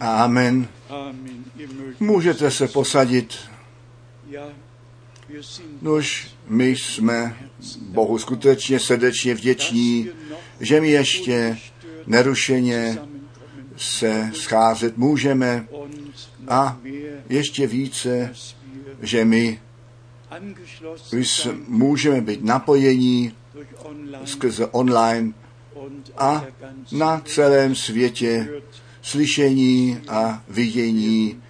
Amen. Můžete se posadit. Nož my jsme Bohu skutečně srdečně vděční, že my ještě nerušeně se scházet můžeme a ještě více, že my můžeme být napojení skrze online a na celém světě slyšení a vidění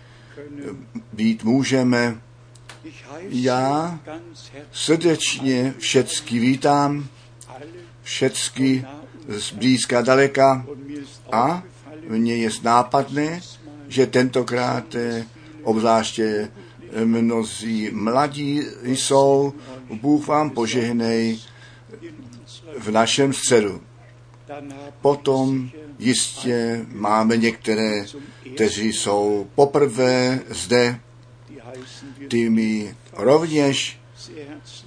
být můžeme. Herzlich Srdečně všecky vítám, všecky z blízka daleka a mně je nápadné, že tentokrát eh, obzvláště mnozí mladí jsou, Bůh vám požehnej v našem středu. Potom jistě máme některé, kteří jsou poprvé zde, ty my rovněž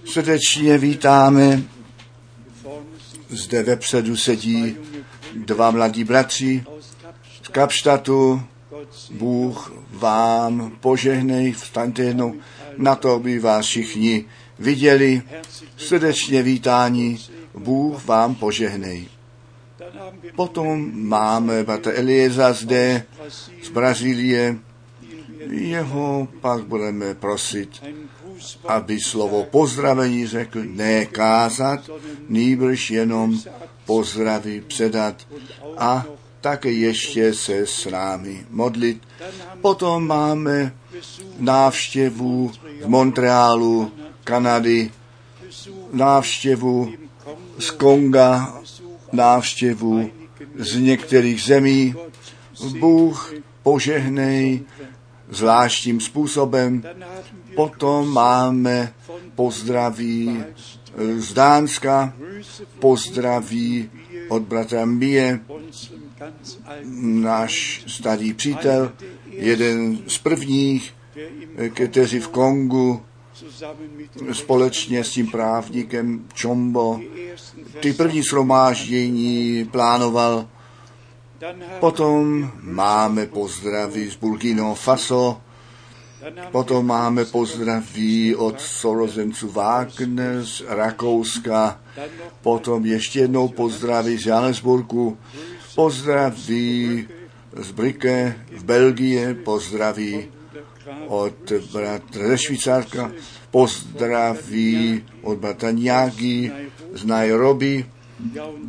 srdečně vítáme. Zde vepředu sedí dva mladí bratři z. Kapštatu. Bůh vám požehnej, vstaňte jednou na to, aby vás všichni viděli. Srdečně vítání, Bůh vám požehnej. Potom máme bratra Elieza zde z Brazílie. Jeho pak budeme prosit, aby slovo pozdravení řekl, ne kázat, nýbrž jenom pozdraví předat a také ještě se s námi modlit. Potom máme návštěvu z Montrealu, Kanady, návštěvu z Konga, návštěvu z některých zemí. Bůh požehnej zvláštním způsobem. Potom máme pozdraví eh, z Dánska, pozdraví od bratra Mie, náš starý přítel, jeden z prvních, eh, kteří v Kongu společně s tím právníkem Čombo ty první shromáždění plánoval. Potom máme pozdraví z Burkina Faso, potom máme pozdraví od sorozenců Wagner z Rakouska, potom ještě jednou pozdraví z Johannesburgu, pozdraví z Brike v Belgii, pozdraví od bratra ze Švýcarska, pozdraví od bratra Niagi z Nairobi.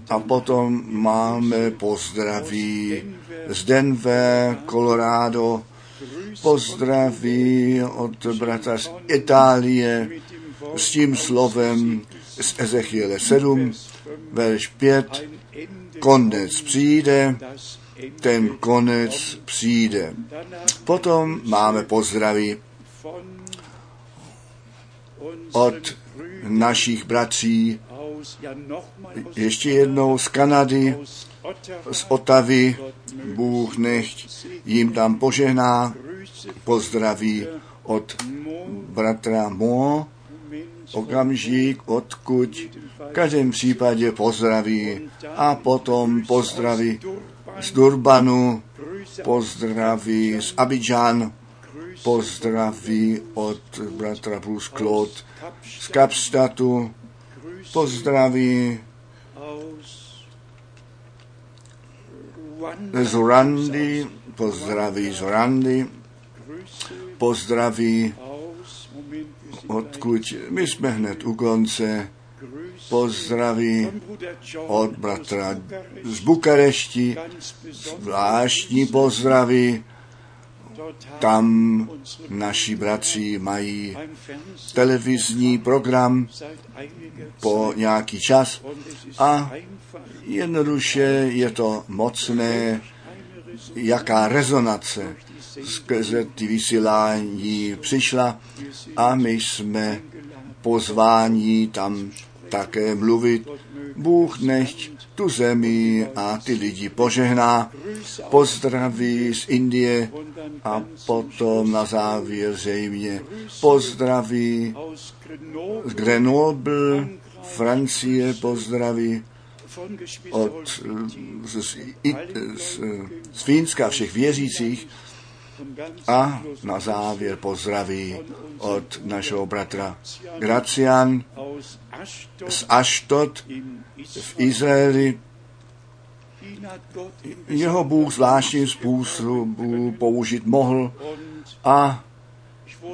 A potom máme pozdraví z Denver, Colorado, pozdraví od bratra z Itálie s tím slovem z Ezechiele 7, verš 5, konec přijde, ten konec přijde. Potom máme pozdraví od našich bratří, ještě jednou z Kanady, z Otavy, Bůh nechť jim tam požehná, pozdraví od bratra Mo, okamžik, odkud v každém případě pozdraví. A potom pozdraví z Durbanu, pozdraví z Abidžan, pozdraví od bratra Bruce Claude z Kapstatu, pozdraví z Randy, pozdraví z Randy, pozdraví odkud my jsme hned u konce, pozdraví od bratra z Bukarešti, zvláštní pozdraví, tam naši bratři mají televizní program po nějaký čas a jednoduše je to mocné, jaká rezonace skrze ty vysílání přišla a my jsme pozváni tam také mluvit. Bůh nechť tu zemi a ty lidi požehná. Pozdraví z Indie a potom na závěr zřejmě pozdraví z Grenoble, Francie pozdraví od z, z, z, z Fínska všech věřících a na závěr pozdraví od našeho bratra Gracian z Aštot v Izraeli. Jeho Bůh zvláštním způsobem použít mohl a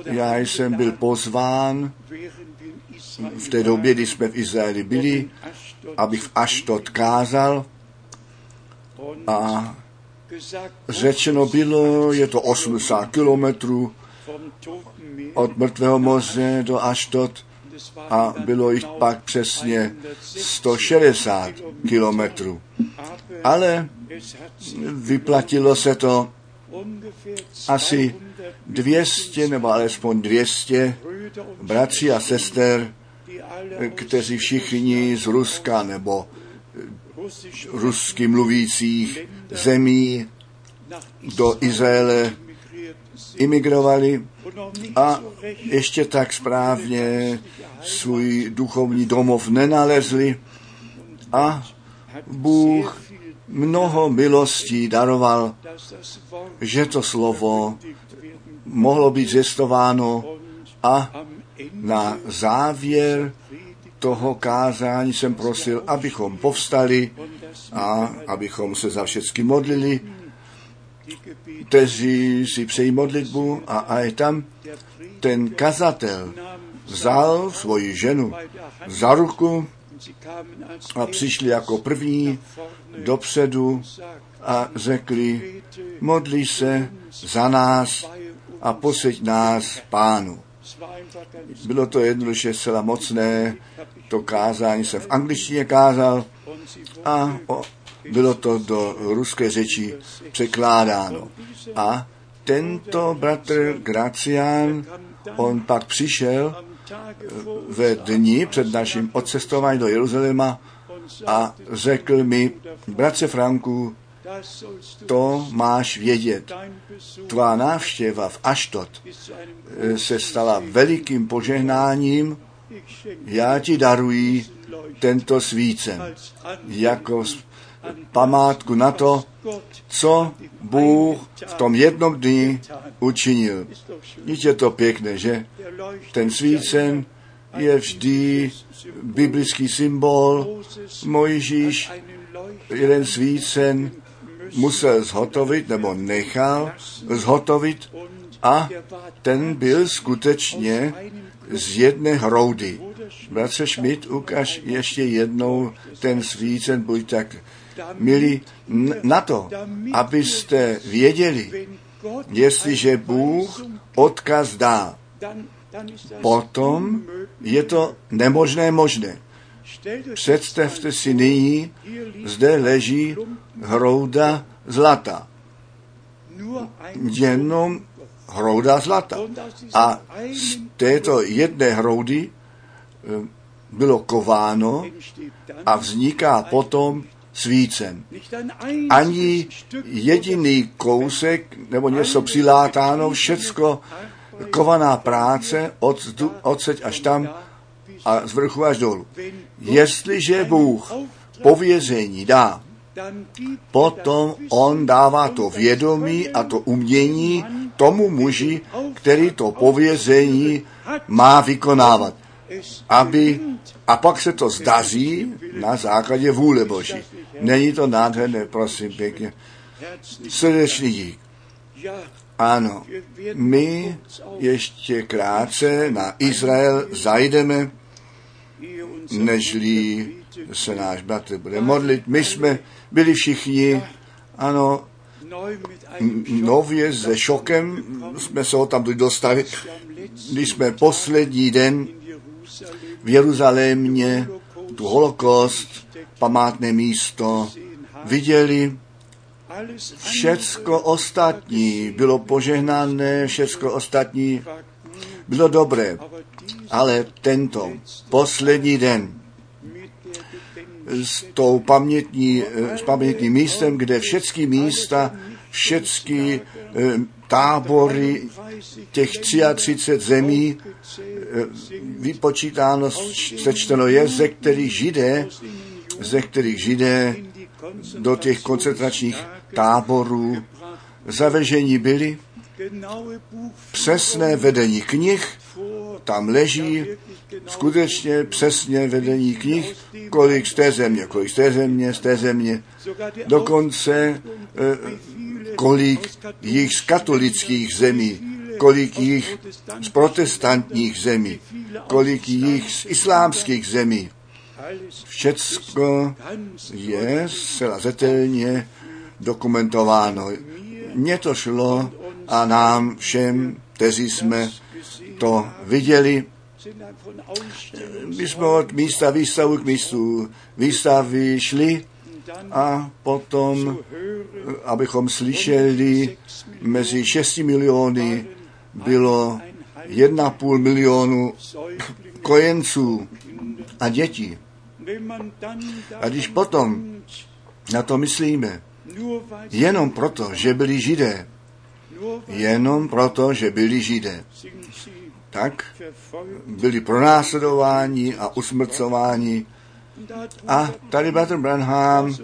já jsem byl pozván v té době, kdy jsme v Izraeli byli, abych v Aštot kázal a řečeno bylo, je to 80 kilometrů od mrtvého moře do Aštot a bylo jich pak přesně 160 kilometrů. Ale vyplatilo se to asi 200 nebo alespoň 200 bratří a sester, kteří všichni z Ruska nebo rusky mluvících zemí do Izraele imigrovali a ještě tak správně svůj duchovní domov nenalezli a Bůh mnoho milostí daroval, že to slovo mohlo být zjistováno a na závěr toho kázání jsem prosil, abychom povstali a abychom se za všechny modlili, kteří si přejí modlitbu a, a je tam ten kazatel vzal svoji ženu za ruku a přišli jako první dopředu a řekli, modli se za nás a poseď nás pánu. Bylo to jednoduše zcela mocné, to kázání se v angličtině kázal a o, bylo to do ruské řeči překládáno. A tento bratr Gracián, on pak přišel ve dni před naším odcestováním do Jeruzaléma a řekl mi, bratře Franku, To máš vědět. Tvá návštěva v Aštot eh, se stala velikým požehnáním. Já ti daruji tento svícen jako památku na to, co Bůh v tom jednom dni učinil. Víš, je to pěkné, že? Ten svícen je vždy biblický symbol. Mojžíš jeden svícen musel zhotovit, nebo nechal zhotovit a ten byl skutečně z jedné hroudy. Bratře Schmidt, ukaž ještě jednou ten svícen, buď tak milí, na to, abyste věděli, jestliže Bůh odkaz dá, potom je to nemožné možné. Představte si nyní, zde leží hrouda zlata. Jenom hrouda zlata. A z této jedné hroudy eh, bylo kováno a vzniká potom svícen. Ani jediný kousek nebo něco přilátáno, všecko kovaná práce od, odseď až tam a z vrchu až dolů. Jestliže Bůh povězení dá, potom on dává to vědomí a to umění tomu muži, který to povězení má vykonávat. Aby, a pak se to zdaří na základě vůle Boží. Není to nádherné, prosím pěkně. Srdečný dík. Ano, my ještě krátce na Izrael zajdeme, nežli se náš bratr bude modlit. My jsme byli všichni, ano, nově se šokem jsme se ho tam dostali, když jsme poslední den v Jeruzalémě tu holokost, památné místo, viděli. Všecko ostatní bylo požehnané, všecko ostatní bylo dobré, ale tento poslední den s tou pamětní, s pamětním místem, kde všechny místa, všechny eh, tábory těch 33 zemí eh, vypočítáno, sečteno je, ze kterých židé, ze kterých židé do těch koncentračních táborů zavežení byli. Přesné vedení knih, tam leží skutečně přesně vedení knih, kolik z té země, kolik z té země, z té země, dokonce eh, kolik jich z katolických zemí, kolik jich z protestantních zemí, kolik jich z islámských zemí. Všecko je zcela zetelně dokumentováno. Mně to šlo a nám všem, kteří jsme to viděli, my jsme od místa výstavu k místu výstavy šli a potom, abychom slyšeli, mezi 6 miliony bylo 1,5 milionu kojenců a dětí. A když potom na to myslíme, jenom proto, že byli židé, jenom proto, že byli židé, tak byli pronásledováni a usmrcováni. A tady Bratr Branham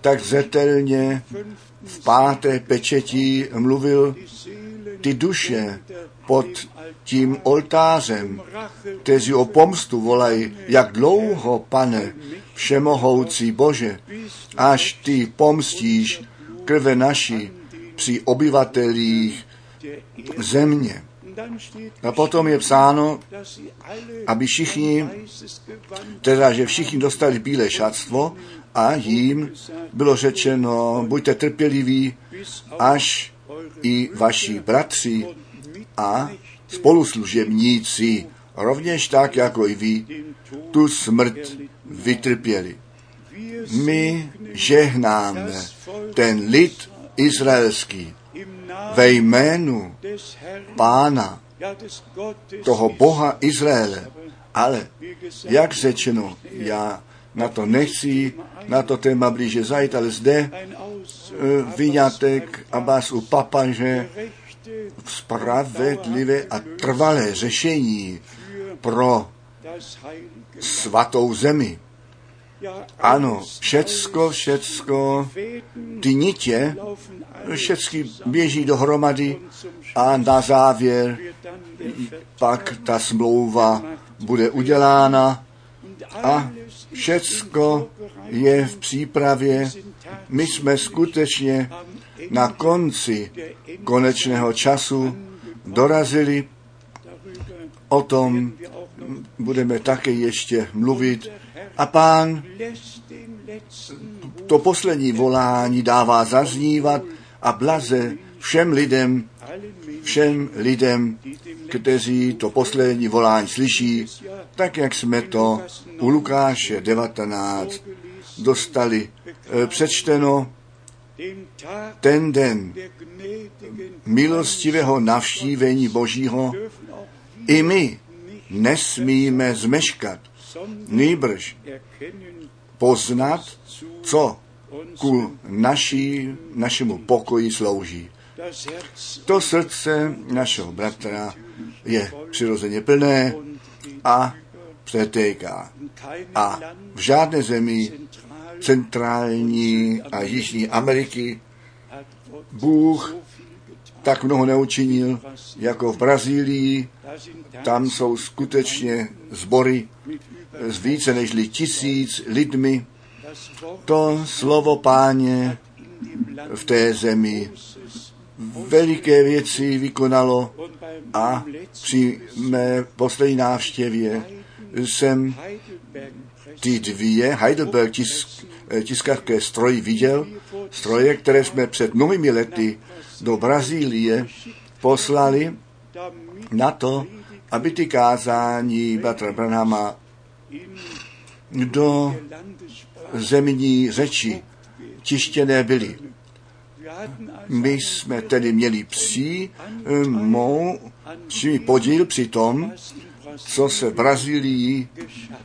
tak zetelně v páté pečetí mluvil ty duše pod tím oltářem, kteří o pomstu volají, jak dlouho, pane, všemohoucí Bože, až ty pomstíš krve naší při obyvatelích země. A potom je psáno, aby všichni, teda, že všichni dostali bílé šatstvo a jim bylo řečeno, buďte trpěliví, až i vaši bratři a spoluslužebníci, rovněž tak jako i vy, tu smrt vytrpěli. My žehnáme ten lid izraelský ve jménu Pána, toho Boha Izraele. Ale, jak řečeno, já na to nechci, na to téma blíže zajít, ale zde eh, vyňatek Abbas u papaže spravedlivé a trvalé řešení pro svatou zemi. Ano, všecko, všecko, ty nitě, všecky běží dohromady a na závěr pak ta smlouva bude udělána a všecko je v přípravě. My jsme skutečně na konci konečného času dorazili. O tom budeme také ještě mluvit. A pán to poslední volání dává zaznívat a blaze všem lidem, všem lidem, kteří to poslední volání slyší, tak jak jsme to u Lukáše 19 dostali eh, přečteno, ten den milostivého navštívení Božího i my nesmíme zmeškat, nýbrž poznat, co ku naší, našemu pokoji slouží. To srdce našeho bratra je přirozeně plné a přetéká. A v žádné zemi centrální a jižní Ameriky Bůh. Tak mnoho neučinil, jako v Brazílii. Tam jsou skutečně sbory s více než tisíc lidmi. To slovo páně v té zemi veliké věci vykonalo a při mé poslední návštěvě jsem ty dvě Heidelberg tisk, eh, tiskářské stroji viděl, stroje, které jsme před mnohými lety do Brazílie poslali na to, aby ty kázání Batra Branhama do zemní řeči tištěné byly. My jsme tedy měli pří mou či podíl při tom, co se v Brazílii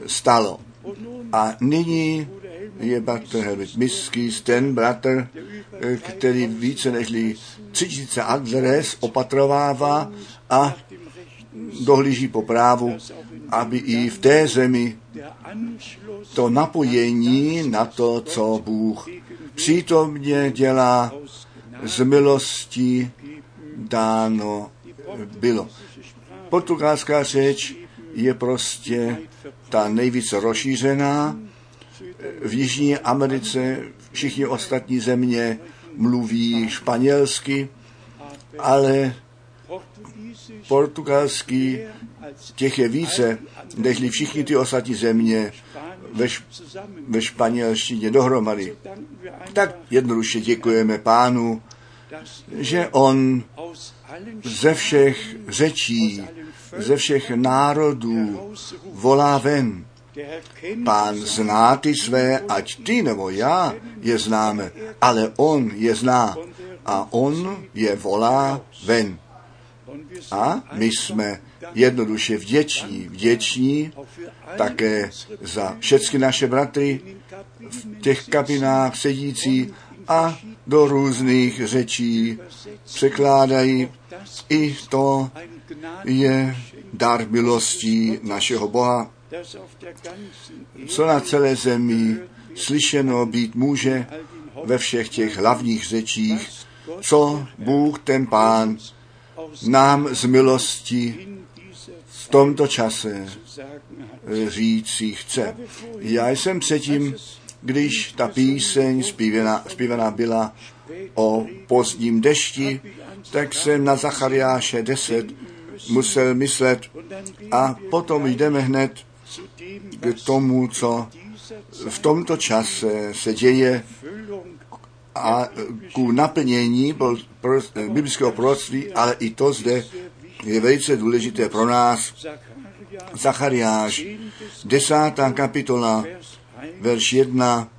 stalo. A nyní je bratr Helmut Miskis, ten bratr, eh, který více než 3000 adres opatrovává a dohlíží po právu, aby i v té zemi to napojení na to, co Bůh přítomně dělá z milosti dáno bylo. Portugalská řeč je prostě ta nejvíce rozšířená. V Jižní Americe všichni ostatní země mluví španělsky, ale portugalský těch je více, než všichni ty ostatní země ve, š- ve španělštině dohromady. Tak jednoduše děkujeme pánu, že on ze všech řečí, ze všech národů volá ven. Pán zná ty své, ať ty nebo já je známe, ale on je zná a on je volá ven. A my jsme jednoduše vděční, vděční také za všechny naše bratry v těch kabinách sedící a do různých řečí překládají. I to je dar milostí našeho Boha, co na celé zemi slyšeno být může ve všech těch hlavních řečích, co Bůh ten Pán nám z milosti v tomto čase říci chce. Já jsem předtím, když ta píseň zpívaná, zpívaná byla o pozdním dešti, tak jsem na Zachariáše 10 musel myslet a potom jdeme hned k tomu, co v tomto čase se děje a ku naplnění biblického proroctví, ale i to zde je velice důležité pro nás. Zachariáš, desátá kapitola, Vers 1 verš 1,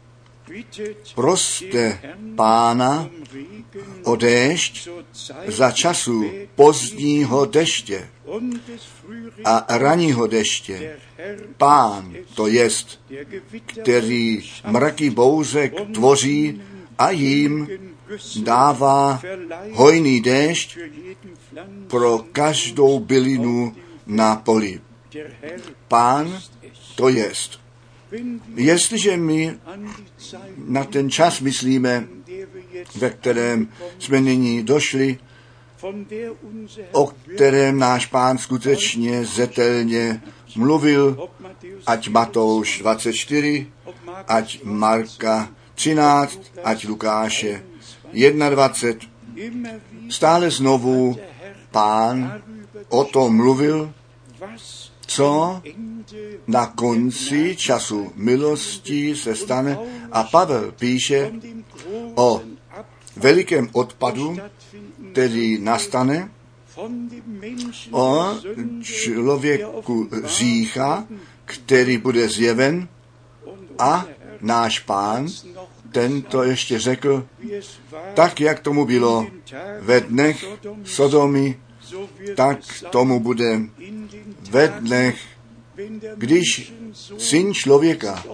proste pána o déšť za času pozdního deště a raního deště. Pán to jest, který mraky bouzek tvoří a jim dává hojný déšť pro každou bylinu na poli. Pán to jest. Jestliže my na ten čas myslíme, ve kterém jsme nyní došli, o kterém náš pán skutečně zetelně mluvil, ať Matouš 24, ať Marka 13, ať Lukáše 21. Stále znovu pán o tom mluvil, co na konci času milosti se stane. A Pavel píše o velikém odpadu, který nastane, o člověku řícha, který bude zjeven a náš pán, ten to ještě řekl, tak jak tomu bylo ve dnech Sodomy, tak tomu bude ve dnech, když syn člověka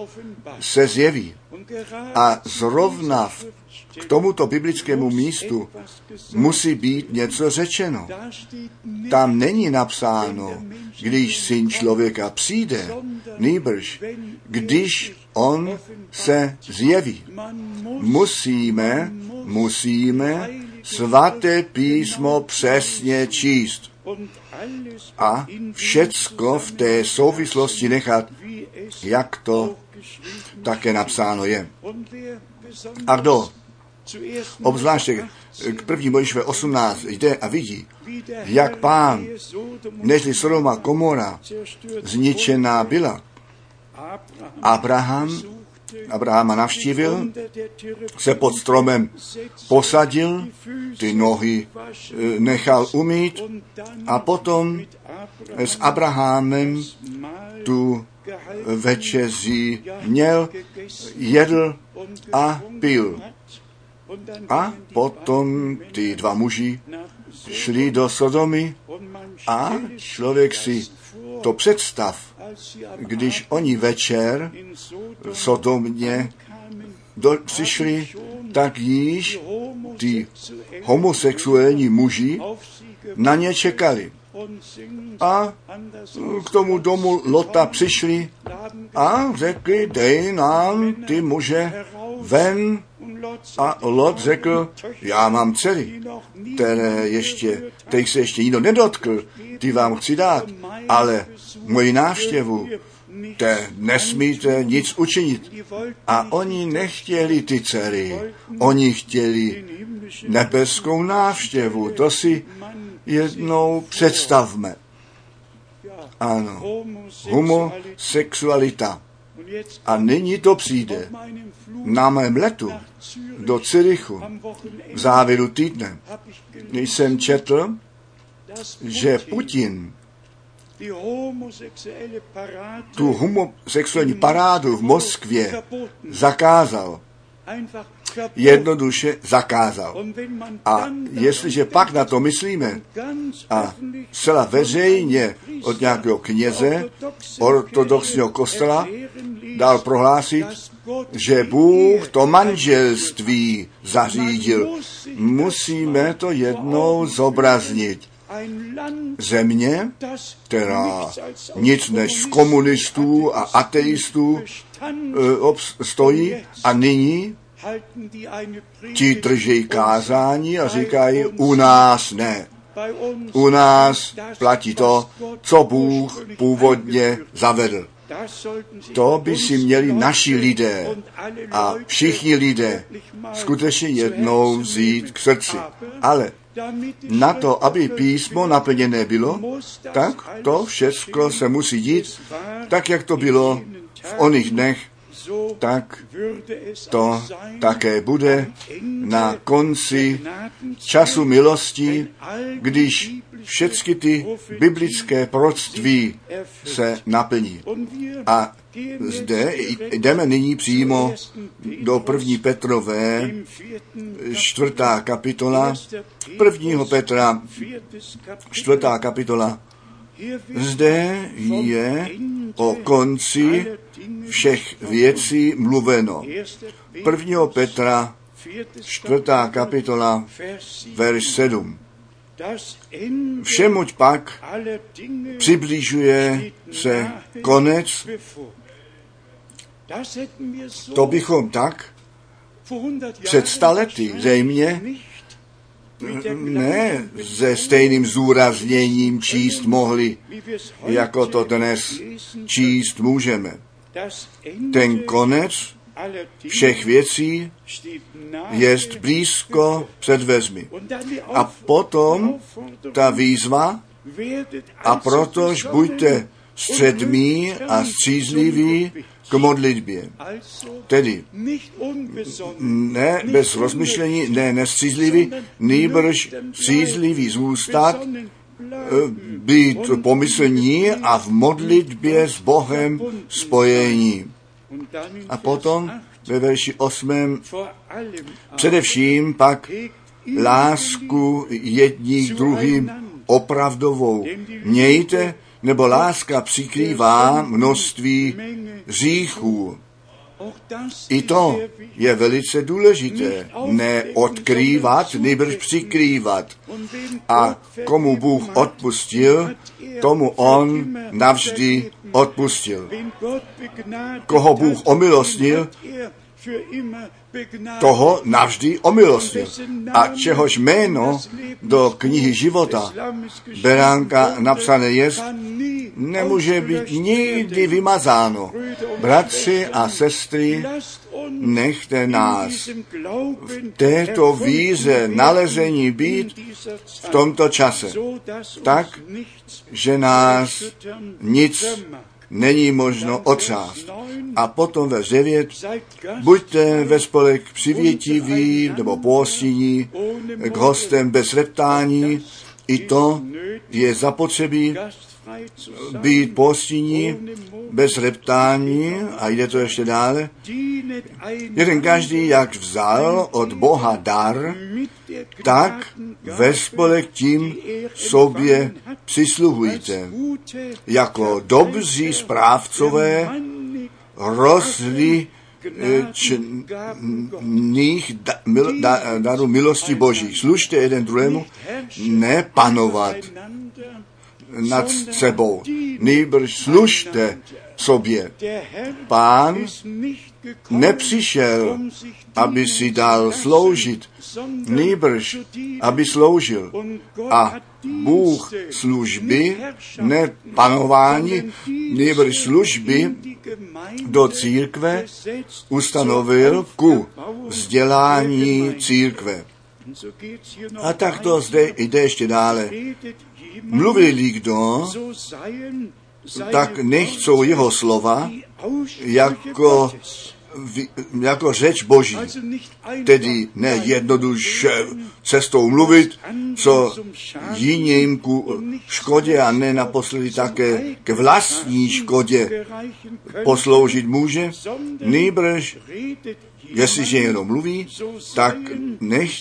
se zjeví. A zrovna v k tomuto biblickému místu musí být něco řečeno. Tam není napsáno, když syn člověka přijde, nýbrž, když on se zjeví. Musíme, musíme svaté písmo přesně číst a všecko v té souvislosti nechat, jak to také napsáno je. A kdo obzvláště k první Mojžíšové 18 jde a vidí, jak pán, nežli Sodoma Komora zničená byla. Abraham, Abrahama navštívil, se pod stromem posadil, ty nohy nechal umít a potom s Abrahamem tu večeři měl, jedl a pil. A potom ty dva muži šli do Sodomy a člověk si to představ, když oni večer Sodomě do, přišli, tak již ty homosexuální muži na ně čekali. A k tomu domu Lota přišli a řekli, dej nám ty muže ven a Lot řekl, já mám dcery, které ještě, těch se ještě nikdo nedotkl, ty vám chci dát, ale moji návštěvu, te nesmíte nic učinit. A oni nechtěli ty dcery, oni chtěli nebeskou návštěvu. To si jednou představme. Ano, homosexualita. A nyní to přijde na mém letu do Cirichu v závěru týdne. Jsem četl, že Putin tu homosexuální parádu v Moskvě zakázal. Jednoduše zakázal. A jestliže pak na to myslíme a zcela veřejně od nějakého kněze ortodoxního kostela dal prohlásit, že Bůh to manželství zařídil. Musíme to jednou zobraznit. Země, která nic než z komunistů a ateistů e, stojí a nyní ti drží kázání a říkají, u nás ne. U nás platí to, co Bůh původně zavedl. To by si měli naši lidé a všichni lidé skutečně jednou vzít k srdci. Ale na to, aby písmo naplněné bylo, tak to všechno se musí dít, tak jak to bylo v oných dnech tak to také bude na konci času milosti, když všechny ty biblické proroctví erfüllt. se naplní. A zde jdeme nyní přímo do první Petrové, čtvrtá kapitola, prvního Petra, čtvrtá kapitola. Zde je o konci všech věcí mluveno. Erster Petrus, Prvního Petra, viertes čtvrtá kapitola, Vers 7. verš 7. Das Ende Všemuť pak přibližuje se konec, to bychom tak vor 100 před stalety der ne se stejným zúrazněním číst mohli, jako to dnes číst můžeme. Ten konec všech věcí jest blízko před vezmi. A potom ta výzva, a protož buďte středmí a střízliví k modlitbě. Tedy ne bez rozmyšlení, ne nestřízlivý, nýbrž střízlivý zůstat, být pomyslní a v modlitbě s Bohem spojení. A potom 8, ve verši 8. vor allem Především pak lásku jední k druhým opravdovou. Mějte, nebo láska přikrývá množství hříchů. I to je velice důležité. Ne odkrývat, nýbrž přikrývat. A komu Bůh odpustil, tomu on navždy odpustil. Koho Bůh omilostnil, Toho navždy omilostnil. A čehož jméno do knihy života? Beránka napsané je, nemůže být nikdy vymazáno. Bratři a sestry, nechte nás v této víze nalezení být v tomto čase, tak, že nás nic není možno otřást. A potom ve 9, buďte ve spolek přivětiví nebo půstění k hostem bez reptání, i to je zapotřebí být postíní bez reptání a jde to ještě dále. Jeden každý, jak vzal od Boha dar, tak ve spolek tím sobě přisluhujte. Jako dobří správcové rozli čných da, mil, da, darů milosti Boží. Služte jeden druhému, ne panovat nad sebou. Nýbrž služte sobě. Pán nepřišel, aby si dal sloužit, nýbrž, aby sloužil. A Bůh služby, ne panování, nýbrž služby do církve ustanovil ku vzdělání církve. A tak to zde jde ještě dále. Mluví kdo, tak nechcou jeho slova jako, jako řeč Boží. Tedy ne jednoduše cestou mluvit, co jiným ku škodě a ne naposledy také k vlastní škodě posloužit může, nýbrž Jestliže jenom mluví, tak nech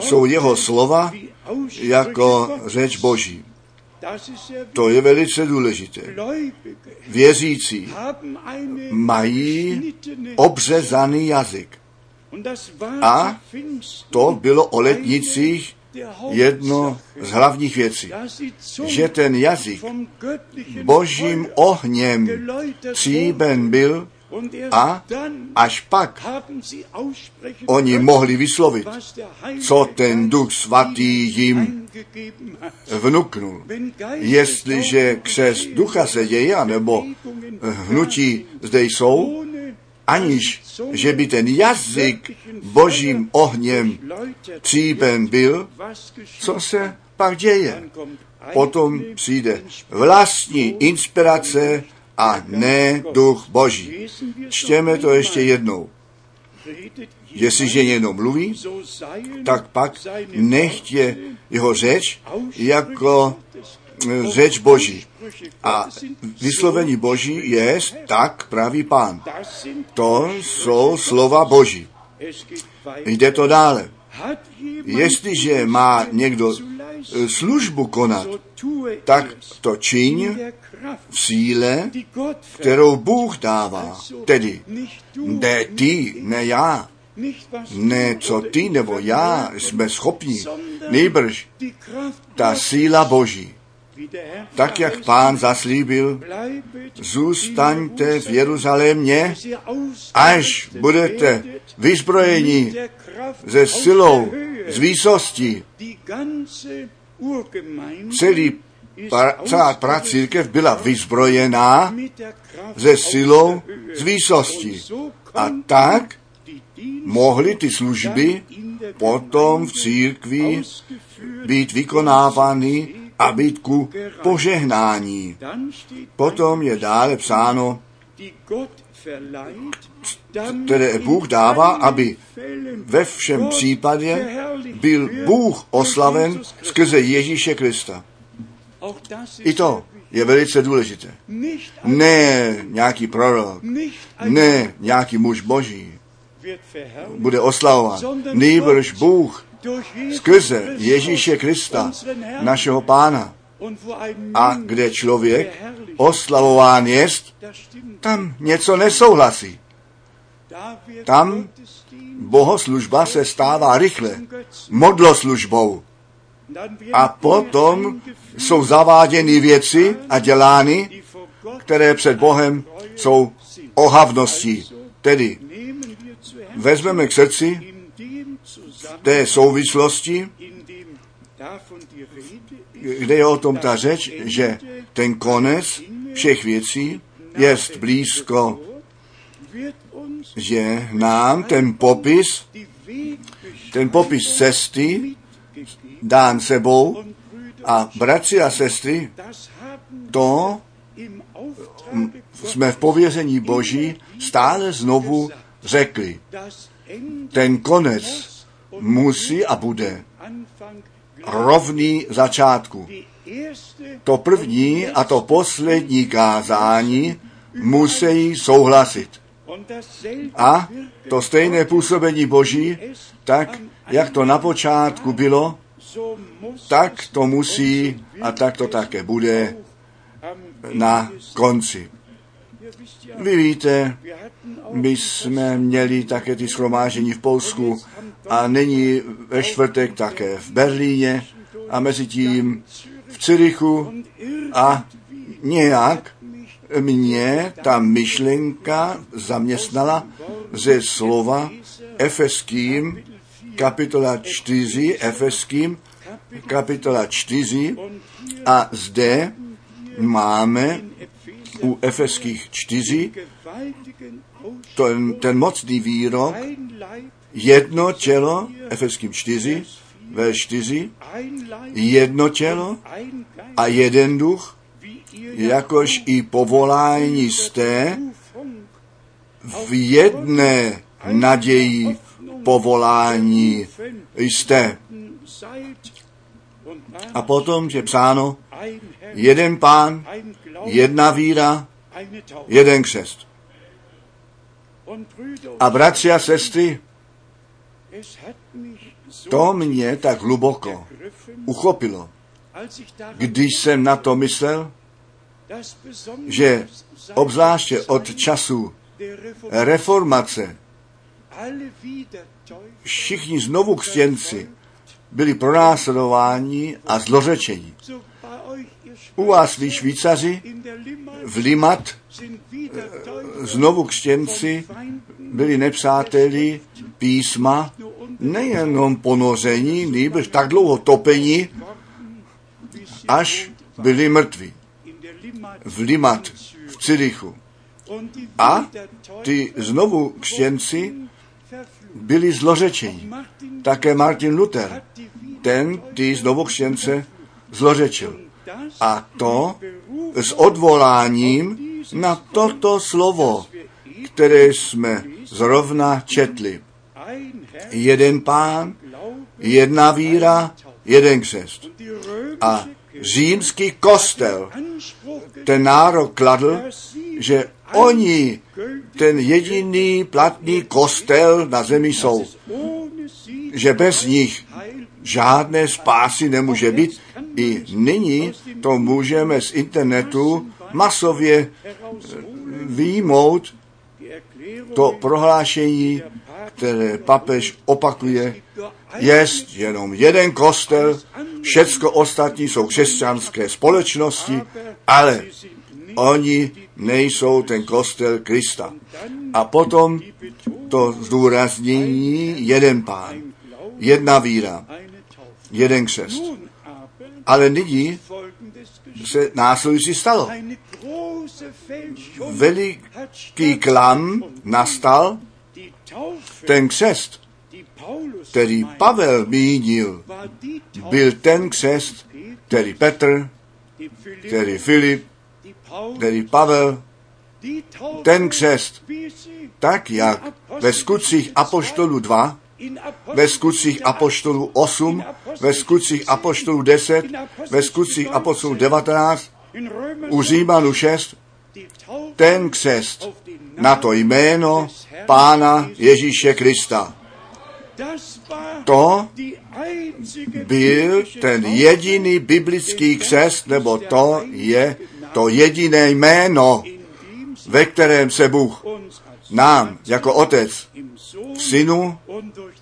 jsou jeho slova jako řeč Boží. To je velice důležité. Věřící mají obřezaný jazyk. A to bylo o letnicích jedno z hlavních věcí, že ten jazyk božím ohněm tříben byl a až pak oni mohli vyslovit, co ten duch svatý jim vnuknul. Jestliže křes ducha se děje, nebo hnutí zde jsou, aniž že by ten jazyk božím ohněm tříben byl, co se pak děje? Potom přijde vlastní inspirace a ne duch Boží. Čtěme to ještě jednou. Jestliže někdo mluví, tak pak nechtě jeho řeč jako eh, řeč Boží. A vyslovení Boží je, tak praví pán. To jsou slova Boží. Jde to dále. Jestliže má někdo eh, službu konat, tak to čiň síle, kterou Bůh dává. Tedy ne ty, ne já, ne co ty nebo já jsme schopni, nejbrž ta síla Boží. Tak, jak pán zaslíbil, zůstaňte v Jeruzalémě, až budete vyzbrojeni ze silou, z výsosti. Celý pra, celá pracírkev byla vyzbrojená ze silou, z výsosti. A tak mohly ty služby potom v církvi být vykonávány a být ku požehnání. Potom je dále psáno, které Bůh dává, aby ve všem případě byl Bůh oslaven skrze Ježíše Krista. I to je velice důležité. Ne nějaký prorok, ne nějaký muž boží bude oslavován. Nejbrž Bůh skrze Ježíše Krista, našeho pána. A kde člověk oslavován jest, tam něco nesouhlasí. Tam bohoslužba se stává rychle modloslužbou. A potom jsou zaváděny věci a dělány, které před Bohem jsou ohavností. Tedy vezmeme k srdci té souvislosti, kde je o tom ta řeč, že ten konec všech věcí je blízko, že nám ten popis, ten popis cesty dán sebou a bratři a sestry, to jsme v pověření Boží stále znovu řekli. Ten konec musí a bude rovný začátku. To první a to poslední kázání musí souhlasit. A to stejné působení Boží, tak jak to na počátku bylo, tak to musí a tak to také bude na konci. Vy víte, my jsme měli také ty schromážení v Polsku a nyní ve čtvrtek také v Berlíně a mezi tím v Cirichu a nějak mě ta myšlenka zaměstnala ze slova Efeským, kapitola 4, Efeským, kapitola 4 a zde máme u Efeských 4 ten, ten mocný výrok jedno tělo, Efeským 4, ve 4, jedno tělo a jeden duch, jakož i povolání jste v jedné naději povolání jste. A potom je psáno, jeden pán, jedna víra, jeden křest. A bratři a sestry, to mě tak hluboko uchopilo, když jsem na to myslel, že obzvláště od času reformace všichni znovu křtěnci byli pronásledováni a zlořečení. U vás, vy Švýcaři, v Limat znovu křtěnci byli nepřáteli písma, nejenom ponoření, nýbrž tak dlouho topení, až byli mrtví. V Limat, v Cirichu. A ty znovu křtěnci byli zlořečení. Také Martin Luther, ten ty znovu křtěnce zlořečil. A to s odvoláním na toto slovo, které jsme zrovna četli. Jeden pán, jedna víra, jeden křest. A římský kostel ten nárok kladl, že oni ten jediný platný kostel na zemi jsou, že bez nich žádné spásy nemůže být. I nyní to můžeme z internetu masově výjmout to prohlášení, které papež opakuje, jest jenom jeden kostel, všecko ostatní jsou křesťanské společnosti, ale oni nejsou ten kostel Krista. A potom to zdůraznění jeden pán, jedna víra, jeden křest. Ale nyní se následující stalo. Veliký klam nastal, ten křest, který Pavel mínil, byl ten křest, který Petr, který Filip, který Pavel, ten křest, tak jak ve skutcích Apoštolu 2, ve skutcích Apoštolu 8, ve skutcích Apoštolu 10, ve skutcích Apoštolu 19, u Římanu 6, ten křest na to jméno Pána Ježíše Krista. To byl ten jediný biblický křest, nebo to je to jediné jméno, ve kterém se Bůh nám jako Otec v Synu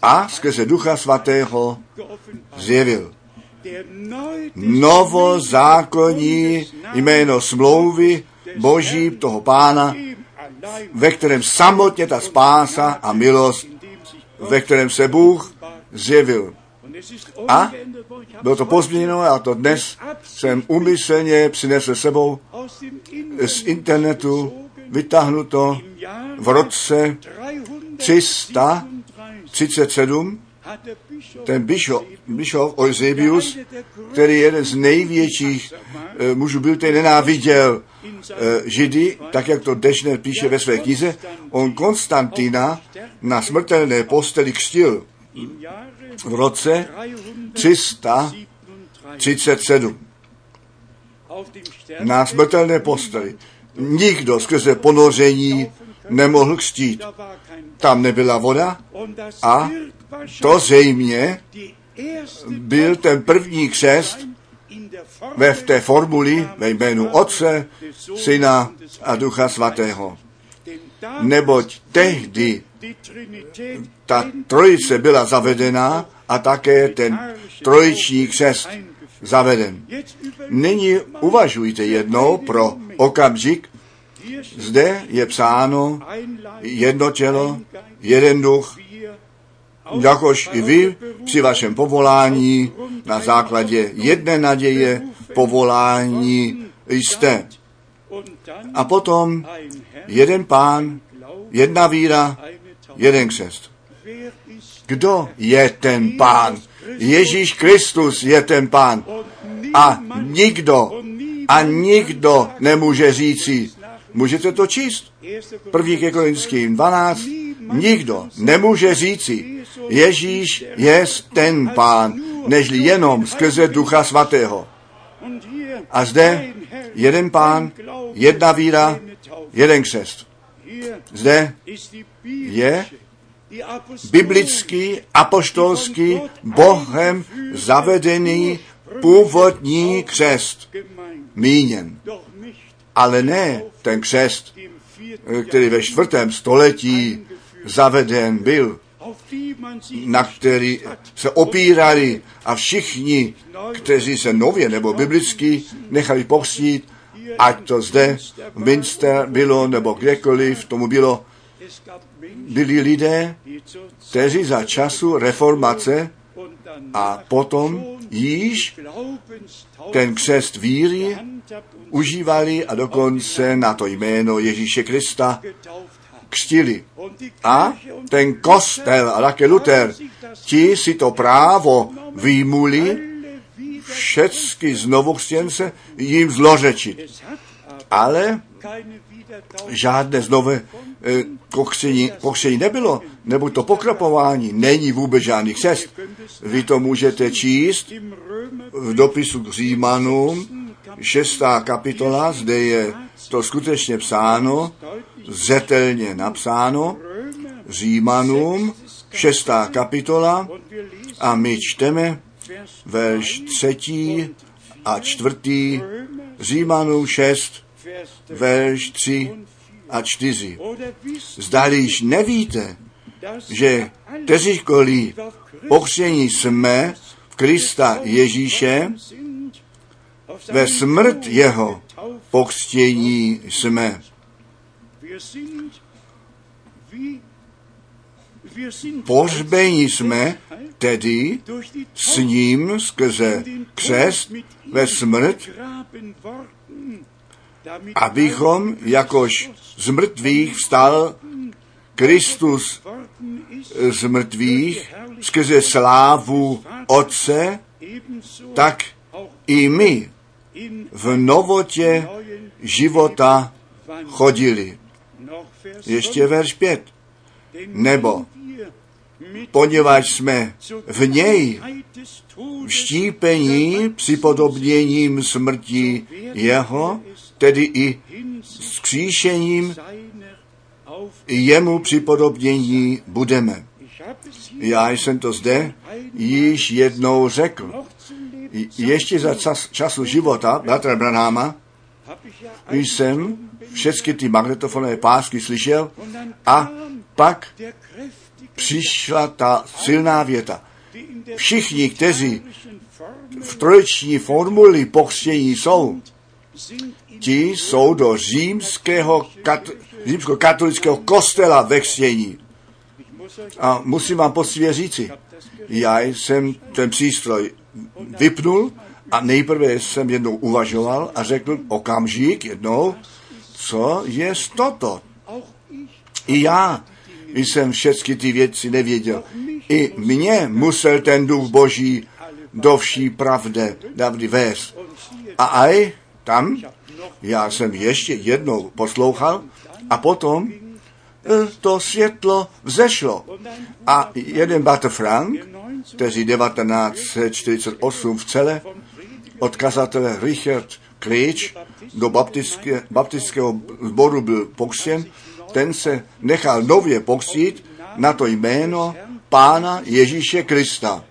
a skrze Ducha Svatého zjevil. Novozákonní jméno smlouvy Boží toho Pána, ve kterém samotně ta spása a milost, ve kterém se Bůh zjevil. A bylo to pozměněno a to dnes jsem umyslně přinesl sebou z internetu vytáhnuto v roce 337 ten bischof, Eusebius, který je jeden z největších e, mužů byl, ten nenáviděl e, Židy, tak jak to Dešner píše ve své knize, on Konstantina na smrtelné posteli křtil v roce 337 na smrtelné posteli. Nikdo skrze ponoření nemohl křtít. Tam nebyla voda a to zřejmě byl ten první křest ve v té formuli ve jménu Otce, Syna a Ducha Svatého. Neboť tehdy ta trojice byla zavedená a také ten trojiční křest zaveden. Nyní uvažujte jednou pro okamžik, zde je psáno jedno tělo, jeden duch, jakož i vy při vašem povolání na základě jedné naděje povolání jste. A potom jeden pán, jedna víra, jeden křest. Kdo je ten pán? Ježíš Kristus je ten pán. A nikdo, a nikdo nemůže říci, můžete to číst? První ke Korinským 12, nikdo nemůže říci, Ježíš je ten pán, nežli jenom skrze Ducha Svatého. A zde jeden pán, jedna víra, jeden křest. Zde je biblický, apoštolský, Bohem zavedený původní křest míněn. Ale ne ten křest, který ve čtvrtém století zaveden byl, na který se opírali a všichni, kteří se nově nebo biblicky nechali povstít, ať to zde v Minster bylo nebo kdekoliv tomu bylo, byli lidé, kteří za času reformace a potom již ten křest víry užívali a dokonce na to jméno Ježíše Krista křtili. A ten kostel a také Luther, ti si to právo výmuli všecky znovu chtěnce jim zlořečit. Ale žádné znové eh, pokření, pokření nebylo, nebo to pokrapování, není vůbec žádných cest. Vy to můžete číst v dopisu k Římanům, šestá kapitola, zde je to skutečně psáno, zetelně napsáno, Římanům, šestá kapitola, a my čteme verš třetí a čtvrtý, Římanům 6, verš 3 a 4. Zdali již nevíte, že kteříkoliv pokření jsme v Krista Ježíše, ve smrt jeho pokřtění jsme. Pohřbení jsme tedy s ním skrze křest ve smrt, abychom jakož z mrtvých vstal Kristus z mrtvých skrze slávu Otce, tak i my v novotě života chodili. Ještě verš 5. Nebo poněvadž jsme v něj vštípení připodobněním smrti jeho, tedy i s kříšením jemu připodobnění budeme. Já jsem to zde již jednou řekl. Ještě za čas, času života bratra Branáma jsem všechny ty magnetofonové pásky slyšel a pak přišla ta silná věta. Všichni, kteří v troječní formuli pokřtění jsou, ti jsou do římského, kat, římsko-katolického kostela ve křtění. A musím vám poctivě říci, já jsem ten přístroj vypnul a nejprve jsem jednou uvažoval a řekl okamžik jednou, co je toto. I já jsem všechny ty věci nevěděl. I mě musel ten duch boží do vší pravdy, pravdy vést. A aj tam, já jsem ještě jednou poslouchal a potom to světlo vzešlo. A jeden Bater Frank, který 1948 v celé od kazatele Richard Klíč do baptické, baptického sboru byl pokřtěn, ten se nechal nově pokřtít na to jméno Pána Ježíše Krista.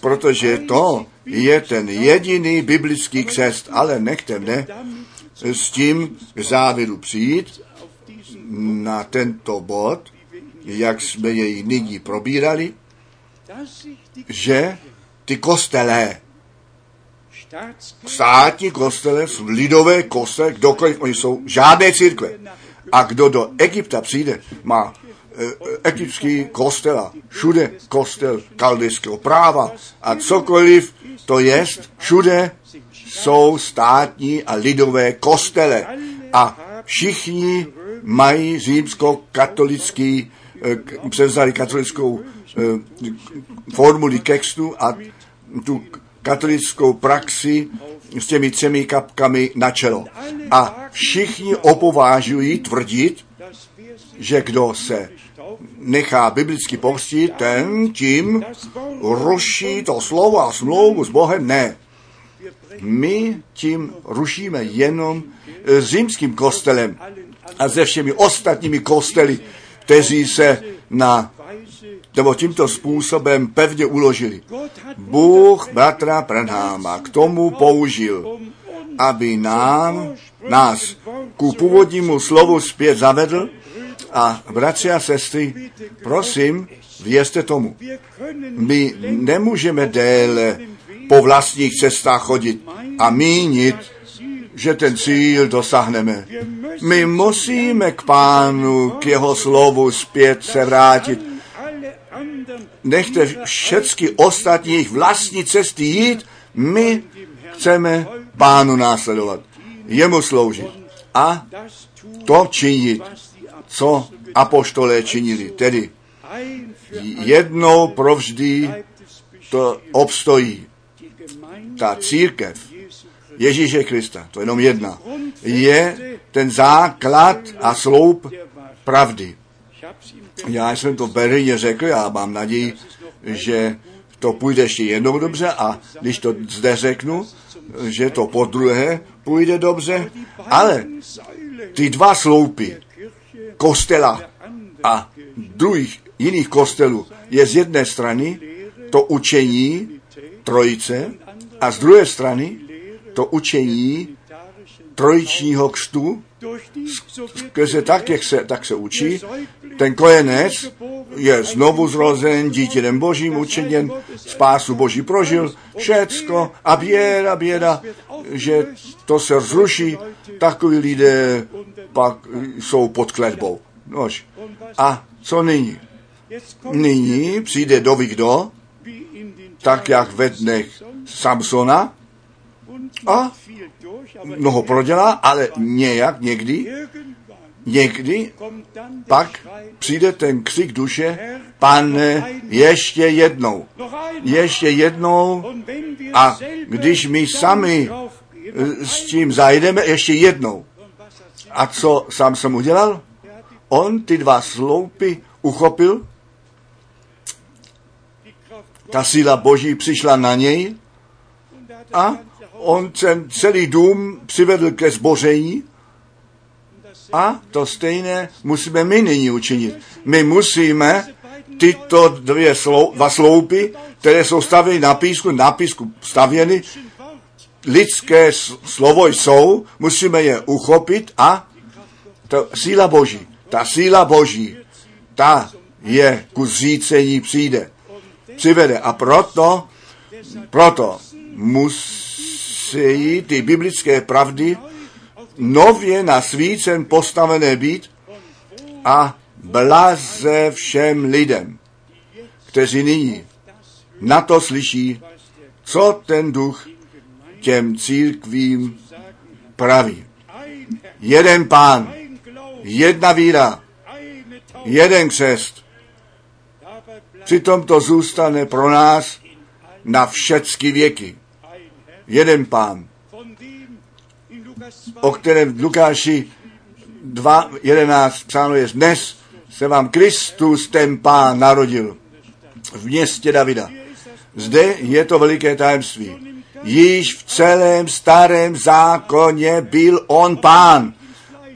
Protože to je ten jediný biblický křest, ale nechte mne s tím závěru přijít na tento bod, jak jsme jej nyní probírali, že ty kostelé, státní kostele, lidové kostele, kdokoliv oni jsou, žádné církve. A kdo do Egypta přijde, má e, egyptský kostel a všude kostel kaldejského práva a cokoliv to jest, všude jsou státní a lidové kostele a všichni mají římsko-katolický, e, převzali katolickou e, formuli textu a tu katolickou praxi s těmi třemi kapkami na čelo. A všichni opovážují tvrdit, že kdo se nechá biblicky pohstit, ten tím ruší to slovo a smlouvu s Bohem. Ne. My tím rušíme jenom římským kostelem a se všemi ostatními kostely, kteří se na nebo tímto způsobem pevně uložili. Bůh bratra Branháma k tomu použil, aby nám, nás ku původnímu slovu zpět zavedl a bratři a sestry, prosím, věřte tomu. My nemůžeme déle po vlastních cestách chodit a mínit, že ten cíl dosáhneme. My musíme k pánu, k jeho slovu zpět se vrátit nechte všechny ostatní vlastní cesty jít, my chceme pánu následovat, jemu sloužit a to činit, co apoštolé činili. Tedy jednou provždy to obstojí. Ta církev Ježíše Krista, to je jenom jedna, je ten základ a sloup pravdy. Já jsem to v Berlíně řekl, já mám naději, že to půjde ještě jednou dobře a když to zde řeknu, že to po druhé půjde dobře, ale ty dva sloupy kostela a druhých jiných kostelů je z jedné strany to učení trojice a z druhé strany to učení trojičního křtu, skrze tak, jak se, tak se učí, ten kojenec je znovu zrozen, dítětem božím učeněn, spásu boží prožil, všecko a běda, běda, že to se zruší, takoví lidé pak jsou pod kletbou. Nož. A co nyní? Nyní přijde doby kdo, tak jak ve dnech Samsona, a mnoho prodělá, ale nějak někdy, někdy pak přijde ten křik duše, pane, ještě jednou, ještě jednou a když my sami eh, s tím zajdeme ještě jednou. A co sám jsem udělal? On ty dva sloupy uchopil, ta síla boží přišla na něj a on ten celý dům přivedl ke zboření a to stejné musíme my nyní učinit. My musíme tyto dvě slou, dva sloupy, které jsou stavěny na písku, na písku stavěny, lidské slovo jsou, musíme je uchopit a to síla boží, ta síla boží, ta je ku zřícení přijde, přivede a proto, proto musí ty biblické pravdy nově na svícen postavené být a blaze všem lidem, kteří nyní na to slyší, co ten duch těm církvím praví. Jeden pán, jedna víra, jeden křest. Přitom to zůstane pro nás na všechny věky. Jeden pán, von dem in Lukas 2 o kterém v Lukáši 2.11 psáno je dnes se vám Kristus ten pán narodil v městě Davida. Zde je to veliké tajemství. Již v celém starém zákoně byl on pán,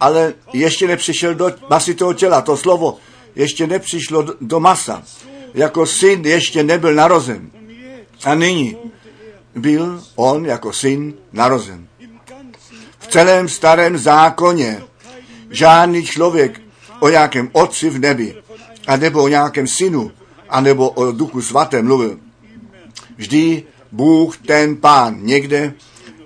ale ještě nepřišel do masitého těla. To slovo ještě nepřišlo do masa. Jako syn ještě nebyl narozen. A nyní byl on jako syn narozen. V celém starém zákoně žádný člověk o nějakém otci v nebi, a nebo o nějakém synu, a nebo o duchu svatém mluvil. Vždy Bůh ten pán. Někde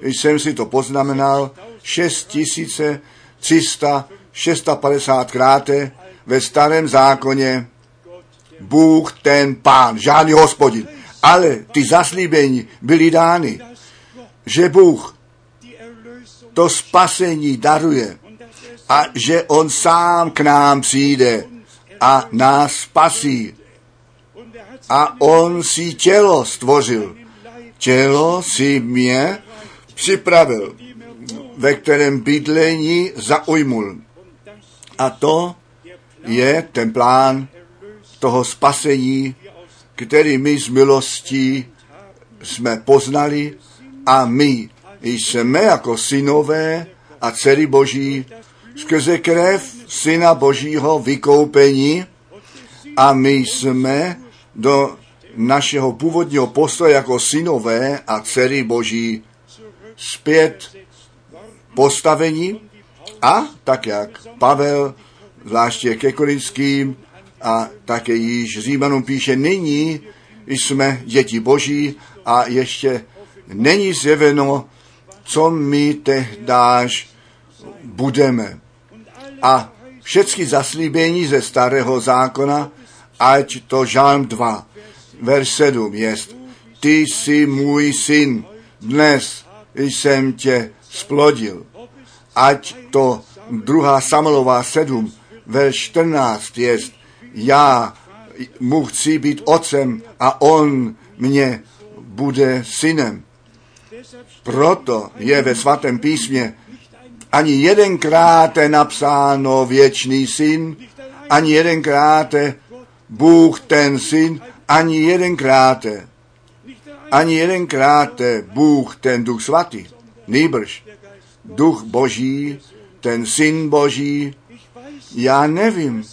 jsem si to poznamenal, 6350 krát ve starém zákoně Bůh ten pán, žádný hospodin. Ale ty zaslíbení byly dány, že Bůh to spasení daruje a že on sám k nám přijde a nás spasí. A on si tělo stvořil. Tělo si mě připravil, ve kterém bydlení zaujmul. A to je ten plán toho spasení, který my z milostí jsme poznali a my jsme jako synové a dcery Boží skrze krev Syna Božího vykoupení a my jsme do našeho původního postoje jako synové a dcery Boží zpět postavení a tak jak Pavel, zvláště ke Korinským a také již Římanům píše, nyní jsme děti Boží a ještě není zjeveno, co my tehdáž budeme. A všechny zaslíbení ze starého zákona, ať to Žálm 2, verš 7 jest, ty jsi můj syn, dnes jsem tě splodil. Ať to druhá Samuelová 7, verš 14 jest, já mu chci být otcem a on mě bude synem. Proto je ve svatém písmě ani jedenkrát napsáno věčný syn, ani jedenkrát Bůh ten syn, ani jedenkrát, ani jedenkrát Bůh ten duch svatý, nýbrž duch boží, ten syn boží, já nevím,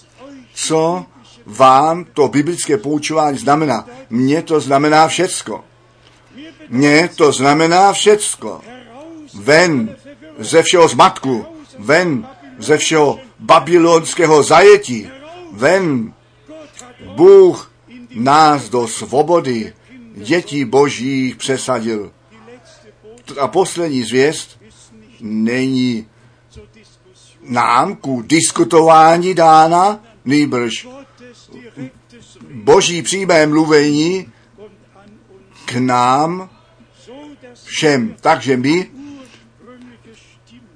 co vám to biblické poučování znamená. Mně to znamená všecko. Mně to znamená všecko. Ven ze všeho zmatku, ven ze všeho babylonského zajetí, ven Bůh nás do svobody dětí božích přesadil. A poslední zvěst není nám ku diskutování dána, nýbrž boží přímé mluvení k nám všem. Takže my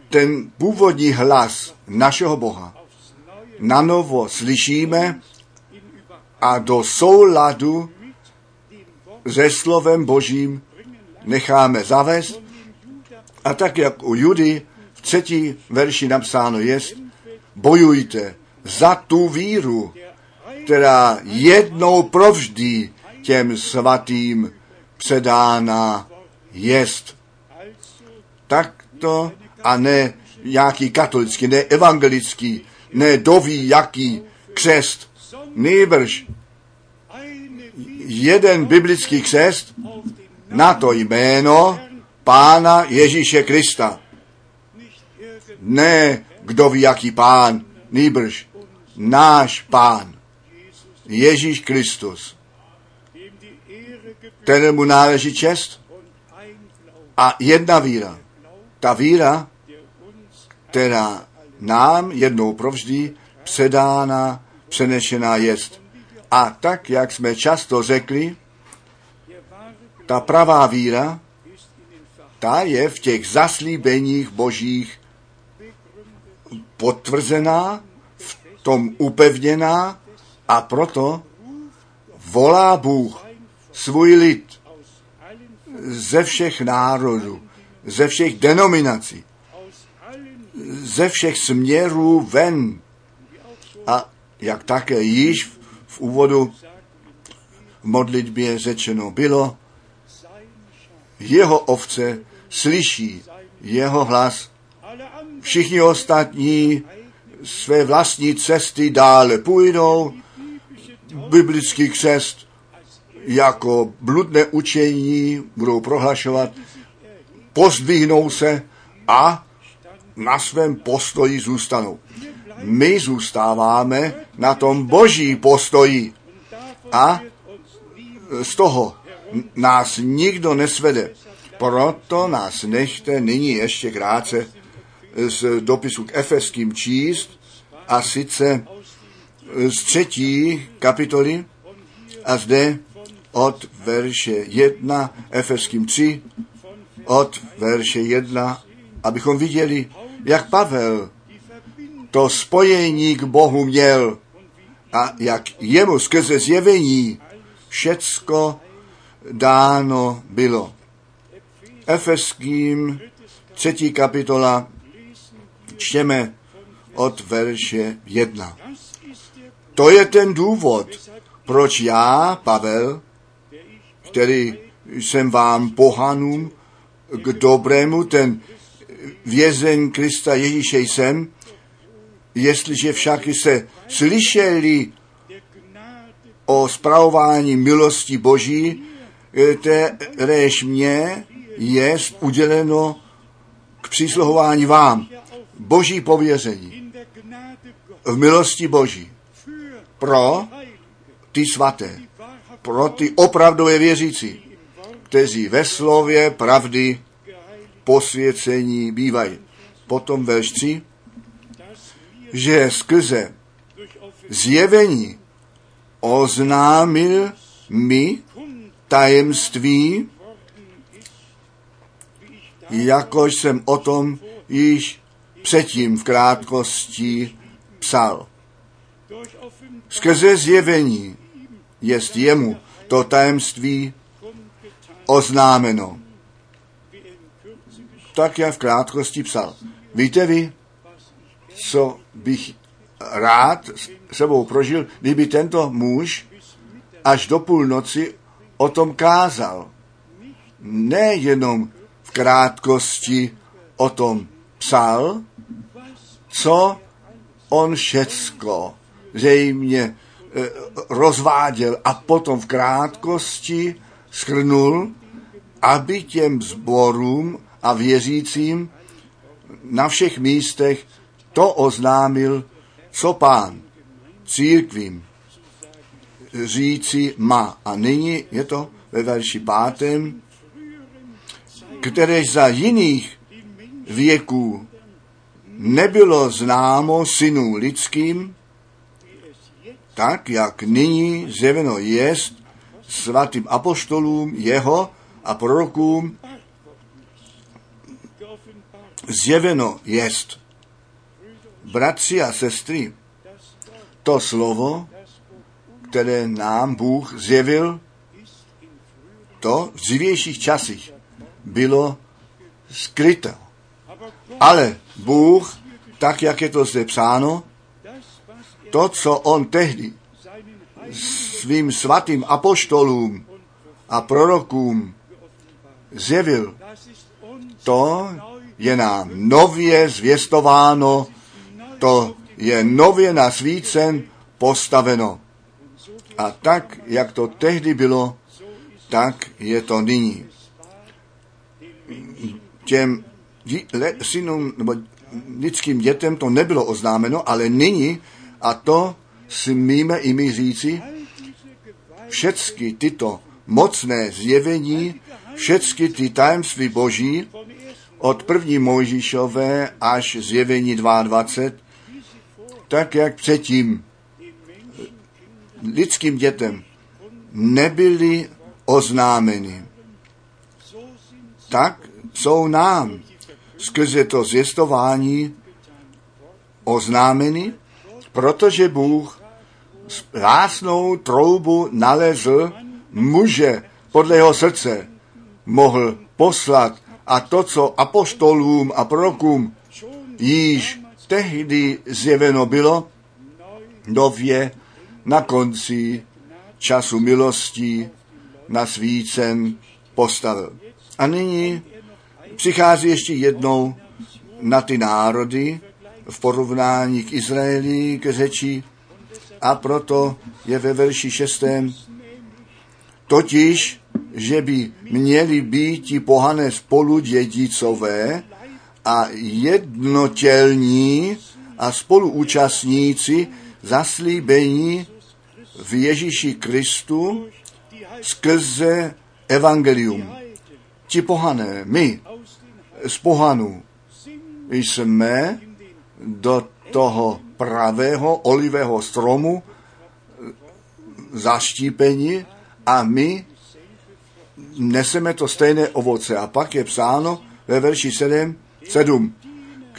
ten původní hlas našeho Boha na novo slyšíme a do souladu se slovem Božím necháme zavést. A tak, jak u Judy v třetí verši napsáno je, bojujte za tu víru, která jednou provždy těm svatým předána jest. Tak to a ne nějaký katolický, ne evangelický, ne doví jaký křest, nejbrž jeden biblický křest na to jméno Pána Ježíše Krista. Ne kdo ví jaký pán, nýbrž náš pán, Ježíš Kristus. Kterému náleží čest a jedna víra. Ta víra, která nám jednou provždy předána, přenešená jest. A tak, jak jsme často řekli, ta pravá víra, ta je v těch zaslíbeních božích potvrzená, v tom upevněná a proto volá Bůh svůj lid ze všech národů, ze všech denominací, ze všech směrů ven. A jak také již v úvodu v modlitbě řečeno bylo, jeho ovce slyší jeho hlas. Všichni ostatní své vlastní cesty dále půjdou, biblický křest jako bludné učení budou prohlašovat, pozdvihnou se a na svém postoji zůstanou. My zůstáváme na tom boží postoji a z toho nás nikdo nesvede. Proto nás nechte nyní ještě krátce z dopisu k Efeským číst a sice z třetí kapitoly a zde od verše 1, Efeským 3, od verše 1, abychom viděli, jak Pavel to spojení k Bohu měl a jak jemu skrze zjevení všecko dáno bylo. Efeským třetí kapitola čteme od verše 1. To je ten důvod, proč já, Pavel, který jsem vám pohanům k dobrému, ten vězeň Krista Ježíše jsem, jestliže však se slyšeli o zpravování milosti Boží, kteréž mě je uděleno k přísluhování vám. Boží pověření v milosti Boží pro ty svaté, pro ty opravdové věřící, kteří ve slově pravdy posvěcení bývají. Potom verš 3, že skrze zjevení oznámil mi tajemství, jakož jsem o tom již předtím v krátkosti psal. Skrze zjevení jest jemu to tajemství oznámeno. Tak jak v krátkosti psal. Víte vy, co bych rád sebou prožil, kdyby tento muž až do půlnoci o tom kázal. Nejenom v krátkosti o tom psal, co on všecko zřejmě e, rozváděl a potom v krátkosti schrnul, aby těm zborům a věřícím na všech místech to oznámil, co pán církvím říci má. A nyní je to ve verši pátém, které za jiných věků nebylo známo synům lidským, tak jak nyní zjeveno jest svatým apoštolům jeho a prorokům zjeveno jest. Bratři a sestry, to slovo, které nám Bůh zjevil, to v dřívějších časích bylo skryto. Ale Bůh, tak jak je to zde psáno, to, co on tehdy svým svatým apoštolům a prorokům zjevil, to je nám nově zvěstováno, to je nově nasvícen, postaveno. A tak, jak to tehdy bylo, tak je to nyní. Těm synům nebo lidským dětem to nebylo oznámeno, ale nyní, a to smíme i my říci, všechny tyto mocné zjevení, všechny ty tajemství boží, od první Mojžíšové až zjevení 22, tak jak předtím lidským dětem nebyly oznámeny. Tak jsou nám skrze to zvěstování oznámeny, protože Bůh lásnou troubu nalezl muže podle jeho srdce, mohl poslat a to, co apoštolům a prorokům již tehdy zjeveno bylo, nově na konci času milostí nasvícen postavil. A nyní přichází ještě jednou na ty národy v porovnání k Izraeli, k řeči, a proto je ve verši šestém totiž, že by měli být ti pohané spolu dědicové a jednotělní a spoluúčastníci zaslíbení v Ježíši Kristu skrze evangelium. Ti pohané, my z pohanů jsme do toho pravého olivého stromu zaštípeni a my neseme to stejné ovoce. A pak je psáno ve verši 7, 7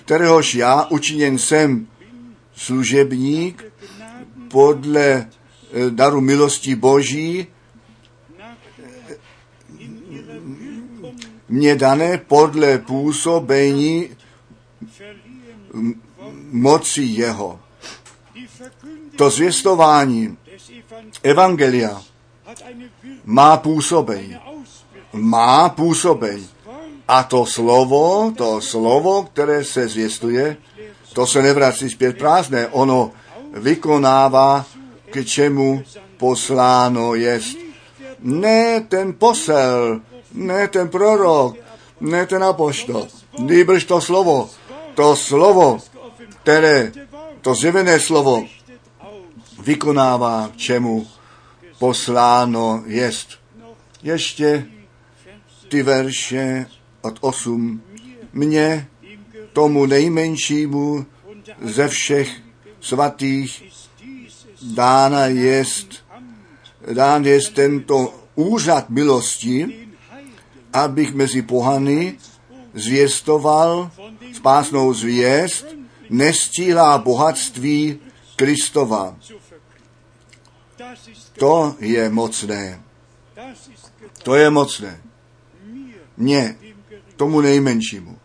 kteréhož já učiněn jsem služebník podle eh, daru milosti Boží, mě dané podle působení moci jeho. To zvěstování Evangelia má působení. Má působení. A to slovo, to slovo, které se zvěstuje, to se nevrací zpět prázdné. Ono vykonává, k čemu posláno jest. Ne ten posel, ne ten prorok, ne ten apoštol, nýbrž to slovo, to slovo, které, to zjevené slovo, vykonává, k čemu posláno jest. Ještě ty verše od 8. Mně, tomu nejmenšímu ze všech svatých, dána jest, dán jest tento úřad milosti, abych mezi pohany zvěstoval spásnou zvěst, nestílá bohatství Kristova. To je mocné. To je mocné. Mně, tomu nejmenšímu.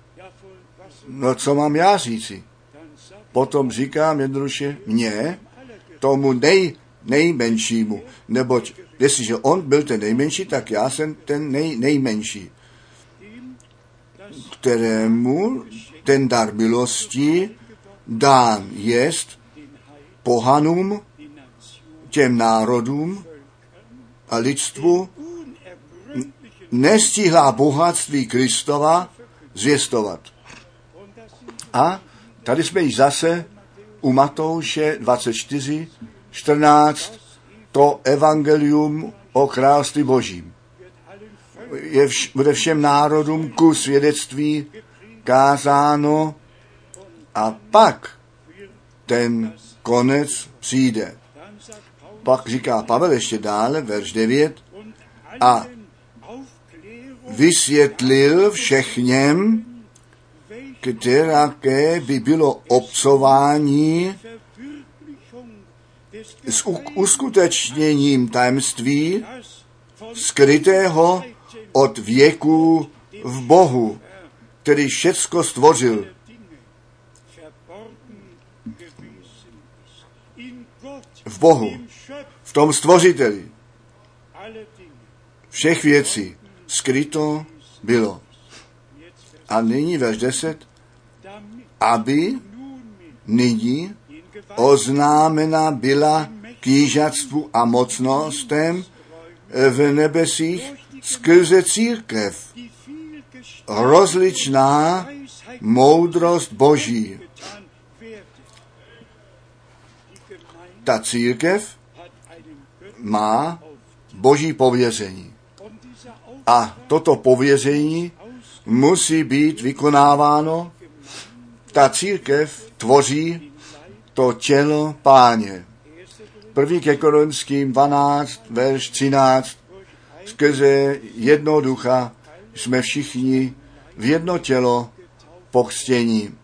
no co mám já říci? Potom říkám jednoduše, mně, tomu nej, nejmenšímu, neboť jestliže on byl ten nejmenší, tak já jsem ten nej, nejmenší, kterému ten dar milosti dán jest pohanům, těm národům a lidstvu nestíhlá bohatství Kristova zvěstovat. A tady jsme již zase u Matouše 24, 14, to evangelium o království božím. Je vš, bude všem národům ku svědectví kázáno a pak ten konec přijde. Pak říká Pavel ještě dále, verš 9, und a vysvětlil všechněm, které by bylo obcování s uskutečněním tajemství skrytého od věku v Bohu, který všecko stvořil. V Bohu, v tom stvořiteli všech věcí skryto bylo. A nyní verš 10, damit aby nyní oznámena byla knížatstvu a mocnostem v nebesích skrze církev, rozličná moudrost Boží. Ta církev má boží pověření. A toto pověření musí být vykonáváno. Ta církev tvoří to tělo páně. První ke Korinským 12, verš 13. Skrze jedno ducha jsme všichni v jedno tělo pochstění.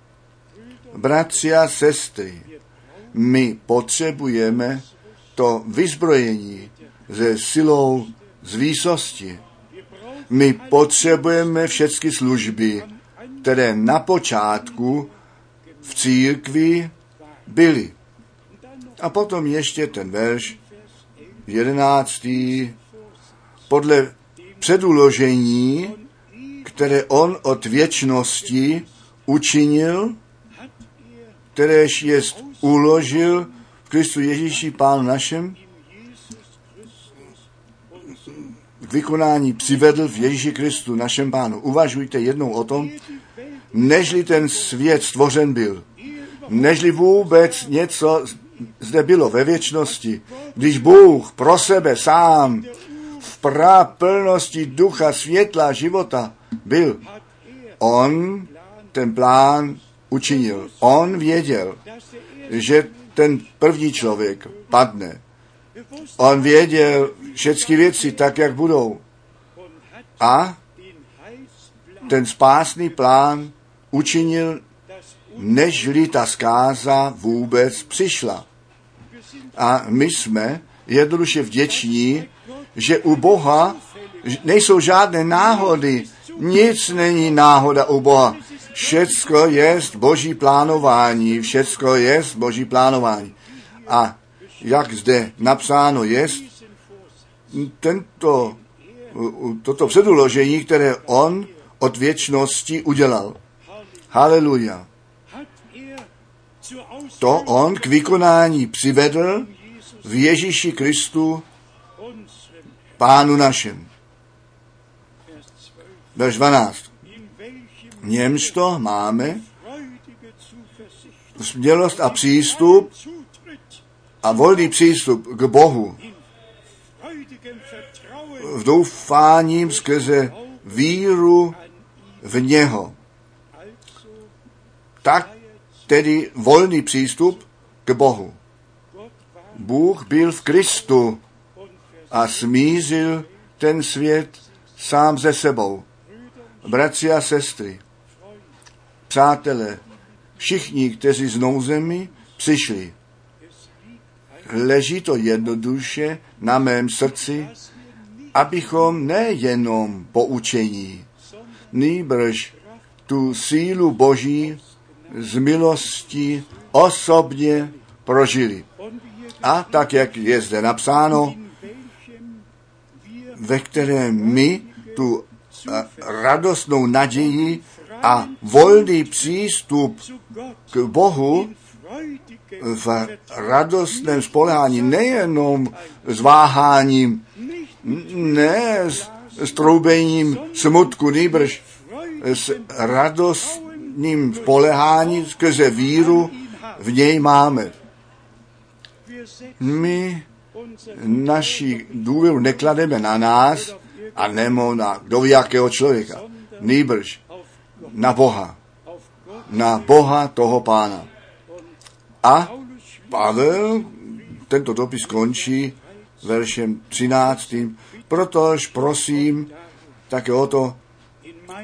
Bratři a sestry, my potřebujeme to vyzbrojení ze silou z výsosti. My potřebujeme všechny služby, které na počátku v církvi byly. A potom ještě ten verš jedenáctý. Podle předuložení, které on od věčnosti učinil, kteréž jest uložil v Kristu Ježíši Pánu našem, k vykonání přivedl v Ježíši Kristu našem Pánu. Uvažujte jednou o tom, nežli ten svět stvořen byl, nežli vůbec něco zde bylo ve věčnosti, když Bůh pro sebe sám v praplnosti ducha světla života byl, on ten plán učinil. On věděl, že ten první člověk padne. On věděl všechny věci tak, jak budou. A ten spásný plán učinil, nežli ta zkáza vůbec přišla. A my jsme jednoduše vděční, že u Boha nejsou žádné náhody. Nic není náhoda u Boha. Všecko je boží plánování. Všecko je boží plánování. A jak zde napsáno je, tento, toto předuložení, které on od věčnosti udělal. Haleluja. To on k vykonání přivedl v Ježíši Kristu, Pánu našem. Verš 12. Němž to máme smělost a přístup a volný přístup k Bohu v doufáním skrze víru v něho. Tak tedy volný přístup k Bohu. Bůh byl v Kristu a smířil ten svět sám ze sebou. Bratři a sestry, přátelé, všichni, kteří z nouzemi přišli, leží to jednoduše na mém srdci, abychom nejenom poučení, nýbrž tu sílu Boží z milosti osobně prožili. A tak, jak je zde napsáno, ve které my tu radostnou naději a volný přístup k Bohu v radostném spolehání, nejenom s váháním, ne s, s troubením smutku, nýbrž s radostným spolehání skrze víru v něj máme. My naši důvěru neklademe na nás a nemo na kdo jakého člověka, nýbrž na Boha, na Boha toho pána. A Pavel tento dopis končí veršem 13. Protož prosím také o to,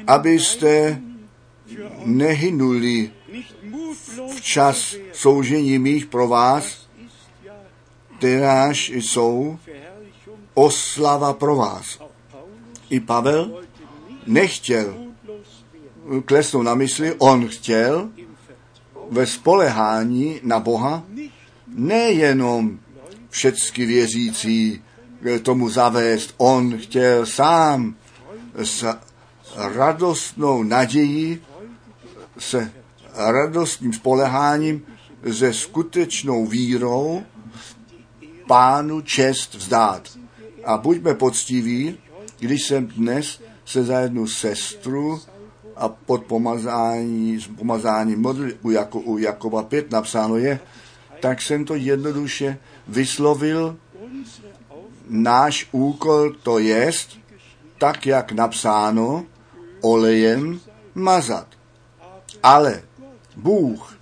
abyste nehynuli včas soužení mých pro vás, kteráž jsou oslava pro vás. I Pavel nechtěl klesnout na mysli, on chtěl ve spolehání na Boha nejenom všecky věřící tomu zavést, on chtěl sám s radostnou nadějí, se radostným spoleháním, se skutečnou vírou pánu čest vzdát. A buďme poctiví, když jsem dnes se za jednu sestru a pod pomazání, pomazání modl u, jako, u Jakoba 5 napsáno je, tak jsem to jednoduše vyslovil. Náš úkol to jest, tak jak napsáno, olejem mazat. Ale Bůh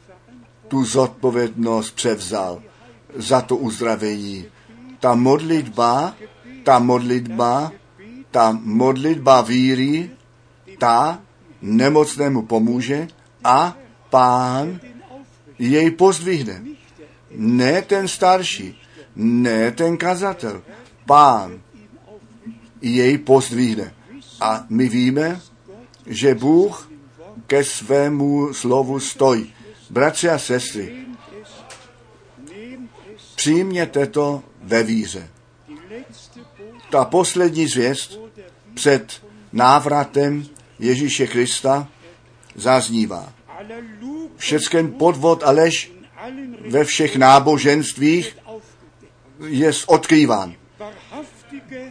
tu zodpovědnost převzal za to uzdravení. Ta modlitba, ta modlitba, ta modlitba víry, ta nemocnému pomůže a pán jej pozdvihne. Ne ten starší, ne ten kazatel, pán jej pozdvihne. A my víme, že Bůh ke svému slovu stojí. Bratři a sestry, přijměte to ve víře. Ta poslední zvěst před návratem Ježíše Krista zaznívá. Všecken podvod a lež ve všech náboženstvích je odkrýván.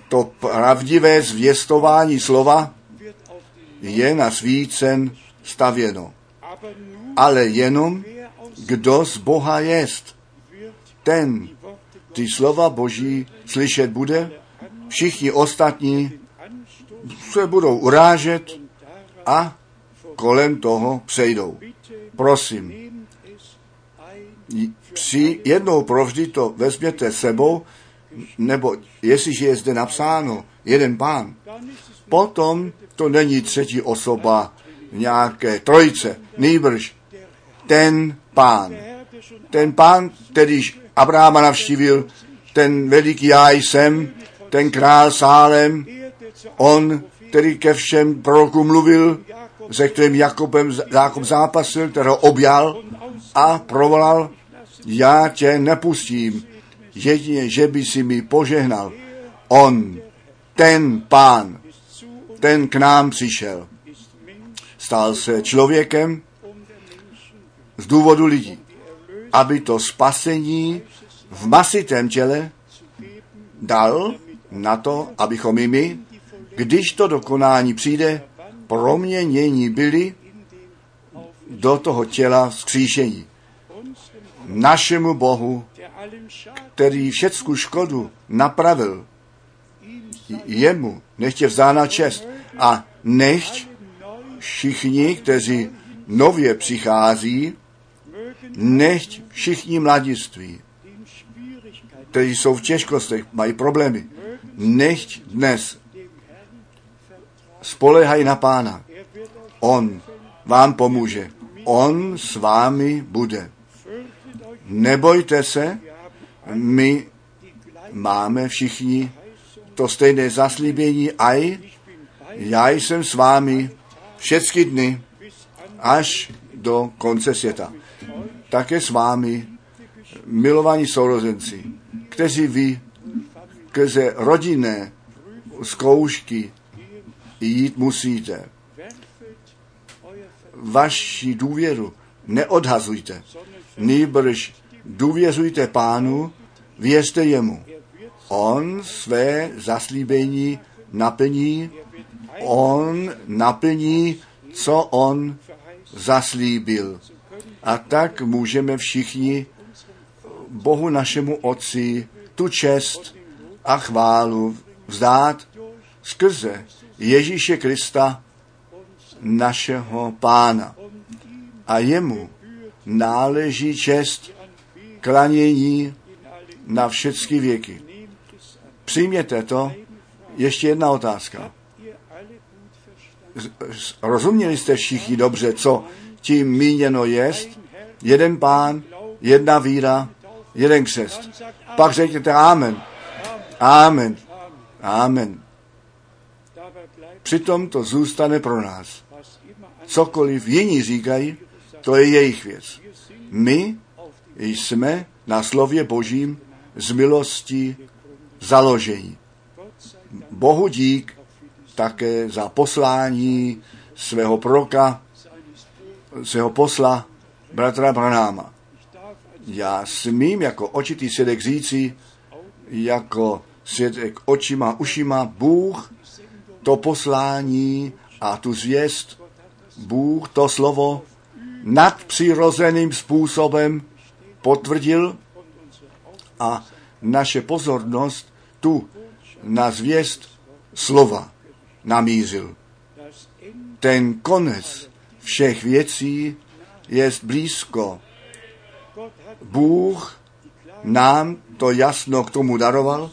To pravdivé zvěstování slova je na svícen stavěno. Ale jenom kdo z Boha jest, ten ty slova Boží slyšet bude, všichni ostatní se budou urážet a kolem toho přejdou. Prosím, při jednou provždy to vezměte sebou, nebo jestliže je zde napsáno jeden pán, potom to není třetí osoba nějaké trojice, nýbrž ten pán. Ten pán, kterýž Abrahama navštívil, ten veliký já jsem, ten král Sálem, on, který ke všem prorokům mluvil, se kterým Jakobem, Jakob zápasil, kterého objal a provolal, já tě nepustím, jedině, že by si mi požehnal. On, ten pán, ten k nám přišel. Stal se člověkem z důvodu lidí, aby to spasení v masitém těle dal na to, abychom i my, když to dokonání přijde, proměnění byli do toho těla vzkříšení. Našemu Bohu, který všecku škodu napravil, jemu nechtě vzána čest a nechť všichni, kteří nově přichází, nechť všichni mladiství, kteří jsou v těžkostech, mají problémy, nechť dnes spolehají na Pána. On vám pomůže. On s vámi bude. Nebojte se, my máme všichni to stejné zaslíbení, aj já jsem s vámi všechny dny až do konce světa. Také s vámi, milovaní sourozenci, kteří vy skrze rodinné zkoušky jít musíte. Vaši důvěru neodhazujte, nýbrž důvěřujte pánu, věřte jemu. On své zaslíbení naplní, on naplní, co on zaslíbil. A tak můžeme všichni Bohu našemu Otci tu čest a chválu vzdát skrze Ježíše Krista, našeho pána. A jemu náleží čest klanění na všechny věky. Přijměte to. Ještě jedna otázka. Rozuměli jste všichni dobře, co tím míněno jest? Jeden pán, jedna víra, jeden křest. Pak řekněte Amen. Amen. Amen. Přitom to zůstane pro nás. Cokoliv jiní říkají, to je jejich věc. My jsme na slově Božím z milosti založení. Bohu dík také za poslání svého proroka, svého posla, bratra Branáma. Já smím jako očitý svědek říci, jako svědek očima, ušima, Bůh to poslání a tu zvěst, Bůh to slovo nadpřirozeným způsobem potvrdil a naše pozornost tu na zvěst slova namířil. Ten konec všech věcí je blízko. Bůh nám to jasno k tomu daroval,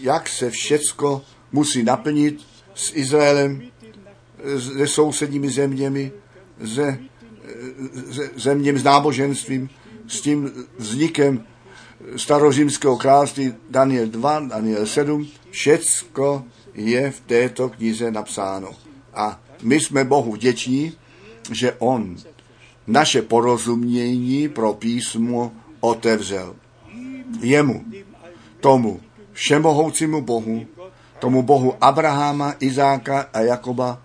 jak se všecko musí naplnit s Izraelem, se sousedními zeměmi, se, se zeměmi s náboženstvím, s tím vznikem starořímského království Daniel 2, Daniel 7, všecko je v této knize napsáno. A my jsme Bohu vděční, že On naše porozumění pro písmo otevřel. Jemu, tomu všemohoucímu Bohu, tomu Bohu Abraháma, Izáka a Jakoba,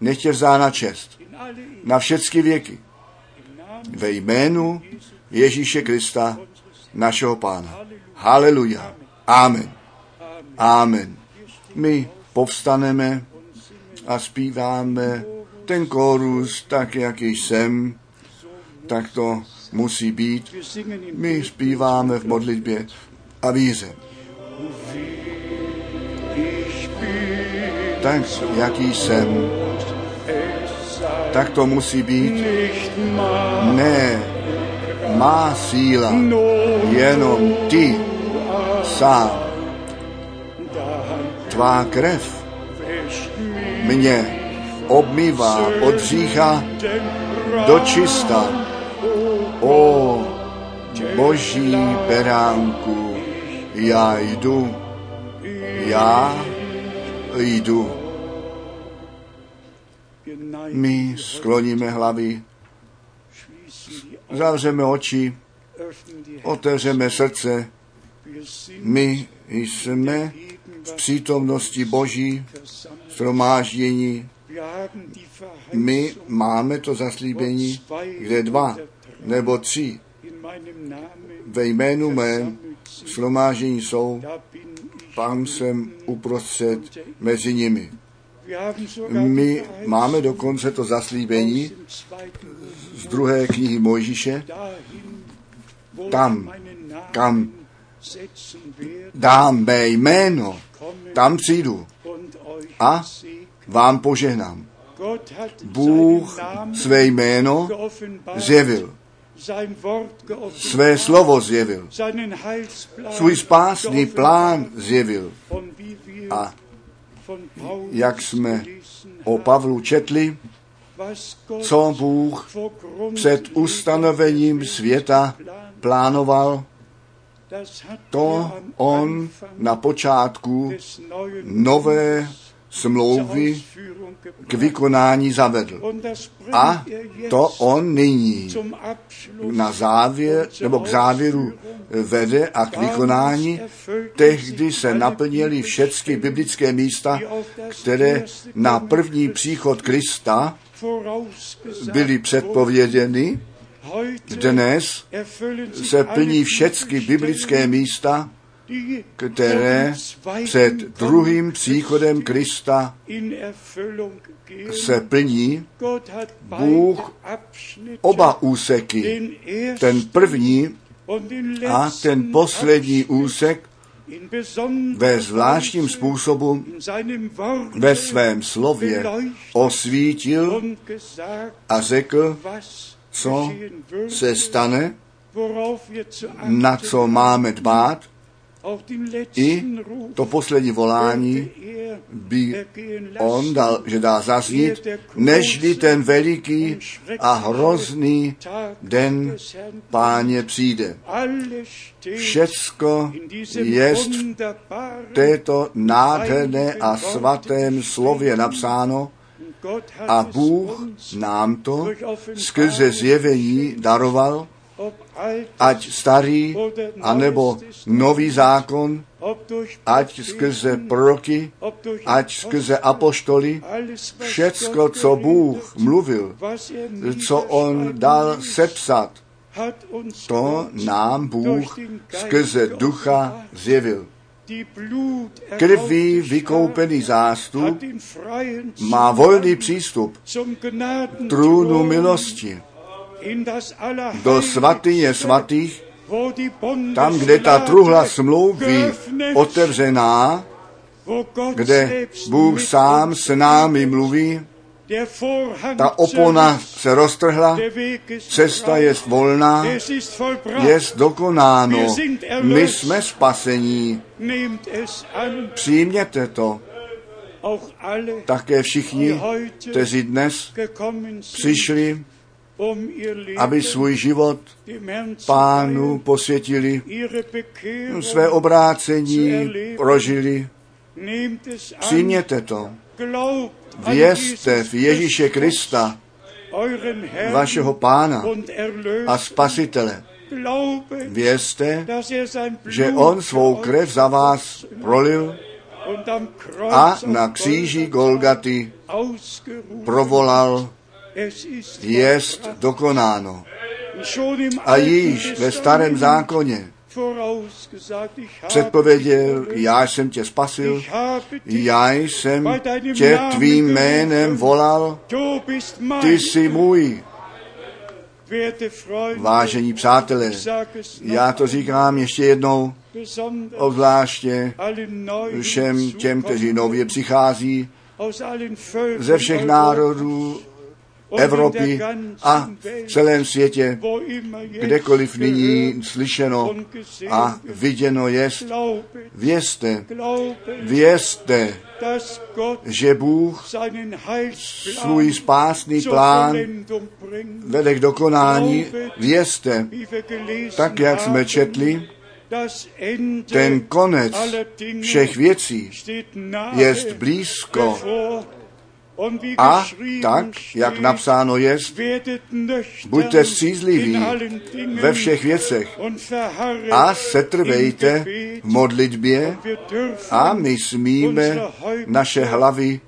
nechtě vzána čest na všechny věky. Ve jménu Ježíše Krista, našeho Pána. Haleluja. Amen. Amen. My povstaneme a zpíváme ten kórus tak, jak jsem, tak to musí být. My zpíváme v modlitbě a víře. Tak, jaký jsem, tak to musí být. Ne, má síla, jenom ty sám. Tvá krev mě obmývá od řícha do čista. O boží beránku, já jdu, já jdu. My skloníme hlavy, zavřeme oči, otevřeme srdce. My jsme v přítomnosti Boží shromáždění. My máme to zaslíbení, kde dva nebo tři ve jménu mém shromáždění jsou, tam jsem uprostřed mezi nimi. My máme dokonce to zaslíbení z druhé knihy Mojžíše, tam, kam dám mé jméno, tam přijdu a vám požehnám. Bůh své jméno zjevil, své slovo zjevil, svůj spásný plán zjevil. A jak jsme o Pavlu četli, co Bůh před ustanovením světa plánoval, to on na počátku nové smlouvy k vykonání zavedl. A to on nyní na závěr, nebo k závěru vede a k vykonání. Tehdy se naplnily všechny biblické místa, které na první příchod Krista byly předpověděny. Dnes se plní všechny biblické místa, které před druhým příchodem Krista se plní. Bůh Oba úseky, ten první a ten poslední úsek ve zvláštním způsobu ve svém slově osvítil a řekl, co se stane, na co máme dbát. I to poslední volání er by on dal, že dá zaznít, nežli ten veliký a hrozný den páně přijde. Všecko jest v této nádherné a svatém slově napsáno. A Bůh nám to skrze zjevení daroval, ať starý, anebo nový zákon, ať skrze proroky, ať skrze apoštoly, všecko, co Bůh mluvil, co on dal sepsat, to nám Bůh skrze ducha zjevil. Krví vykoupený zástup má volný přístup Gnadenthron trůnu milosti do svatyně svatých, tam, kde ta truhla smlouvy otevřená, kde Bůh sám s námi mluví, ta opona se roztrhla, cesta je volná, je dokonáno. My jsme spasení. Přijměte to. Také všichni, kteří dnes přišli, aby svůj život pánu posvětili, své obrácení prožili. Přijměte to. Vězte v Ježíše Krista, vašeho pána a spasitele. Vězte, že on svou krev za vás prolil a na kříži Golgaty provolal, jest dokonáno. A již ve starém zákoně předpověděl, já jsem tě spasil, já jsem tě tvým jménem volal, ty jsi můj. Vážení přátelé, já to říkám ještě jednou, obzvláště všem těm, kteří nově přichází ze všech národů Evropy a v celém světě, kdekoliv nyní slyšeno a viděno jest, vězte, vězte, že Bůh svůj spásný plán vede k dokonání. Vězte, tak jak jsme četli, ten konec všech věcí jest blízko. A tak, jak napsáno nüchtern buďte střízliví ve všech věcech a setrvejte v modlitbě a my smíme naše hlavy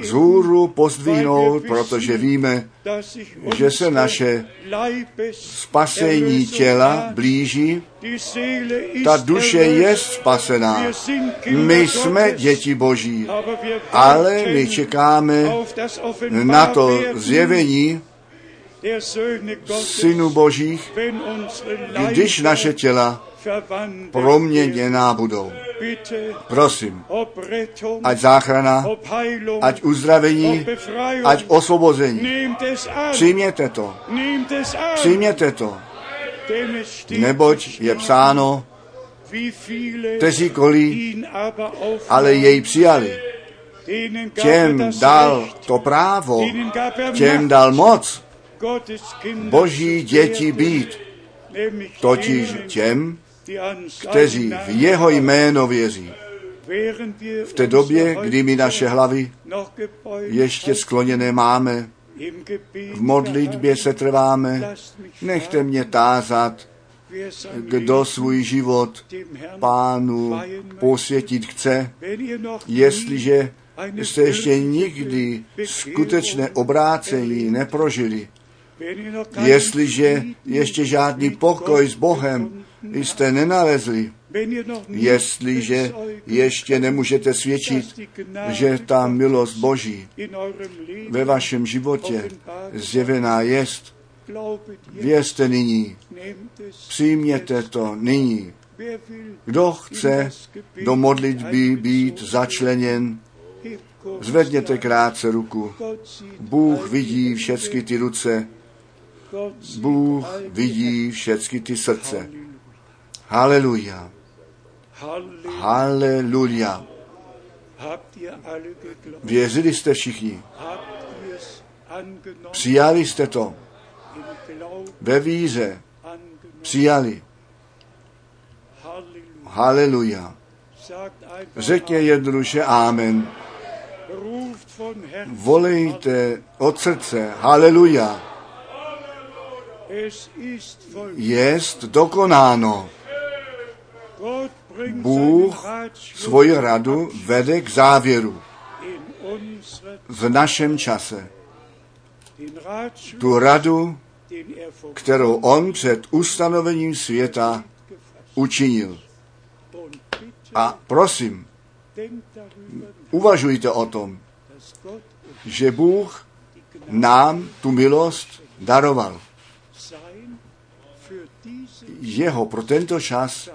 vzhůru pozdvihnout, protože víme, že se naše spasení těla blíží. Ta duše je spasená. My jsme děti Boží, ale my čekáme na to zjevení synů Božích, když naše těla. Proměněná budou. Prosím, ať záchrana, ať uzdravení, ať osvobození. Přijměte to, přijměte to, neboť je psáno, kteří kolí, ale jej přijali. Těm dal to právo, těm dal moc boží děti být, totiž těm, kteří v jeho jméno věří. v té době, kdy my naše hlavy ještě skloněné máme, v modlitbě se trváme, nechte mě tázat, kdo svůj život pánu posvětit chce, jestliže jste ještě nikdy skutečné obrácení neprožili, jestliže ještě žádný pokoj s Bohem jste nenalezli, jestliže ještě nemůžete svědčit, že ta milost Boží ve vašem životě zjevená jest, vězte nyní, přijměte to nyní. Kdo chce do modlitby být začleněn, zvedněte krátce ruku. Bůh vidí všechny ty ruce, Bůh vidí všechny ty srdce. Halleluja. Haleluja, Halleluja. haleluja. Věřili jste všichni, přijali jste to, ve víře přijali. Halleluja. Haleluja. Řekně jednoduše Amen. Volejte od srdce. Haleluja. Jest dokonáno. Bůh Svoji radu vede k závěru v našem čase. Tu radu, er kterou on před ustanovením světa učinil. A prosím, uvažujte o tom, že Bůh nám tu milost daroval. Jeho pro tento čas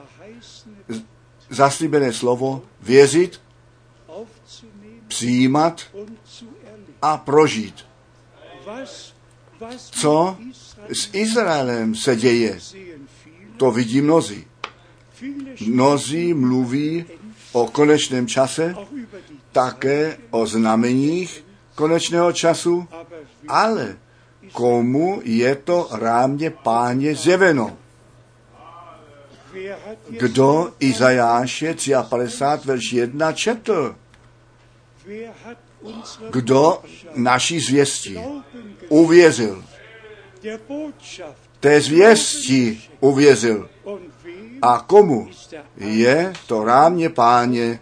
zaslíbené slovo věřit, přijímat a prožít. Co s Izraelem se děje, to vidí mnozí. Mnozí mluví o konečném čase, také o znameních konečného času, ale komu je to rámě páně zjeveno? Kdo Izajáše 53 verš 1 četl? Kdo naší zvěstí uvěřil? Té zvěstí uvěřil. A komu je to rámě páně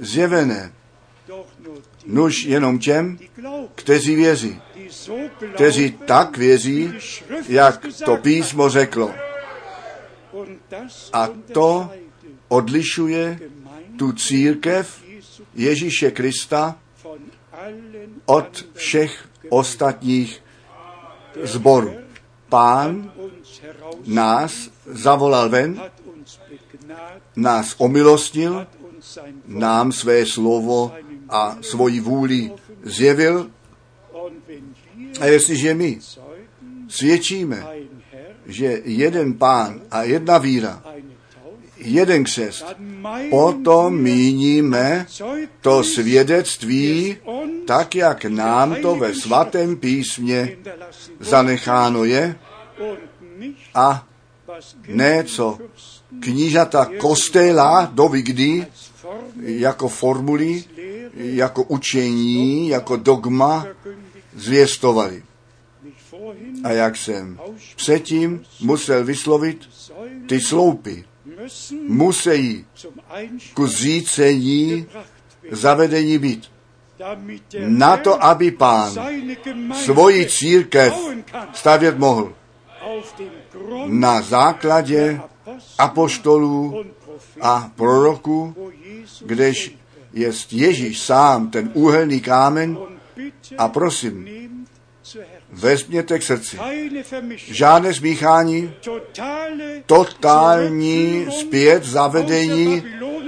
zjevené? Nuž jenom těm, kteří věří. Kteří tak věří, jak to písmo řeklo. A to odlišuje tu církev Ježíše Krista od všech ostatních zborů. Pán nás zavolal ven, nás omilostnil, nám své slovo a svoji vůli zjevil. A jestliže my svědčíme, že jeden pán a jedna víra, jeden křest, potom míníme to svědectví, tak jak nám to ve svatém písmě zanecháno je a ne co knížata kostela doby kdy als Form jako formuli, jako učení, jako dogma zvěstovali. A jak jsem předtím musel vyslovit, ty sloupy musí ku zřícení zavedení být. Na to, aby pán svoji církev stavět mohl na základě apoštolů a proroků, kdež jest Ježíš sám ten úhelný kámen a prosím. Vezměte k srdci. Žádné smíchání, totale totální zpět zavedení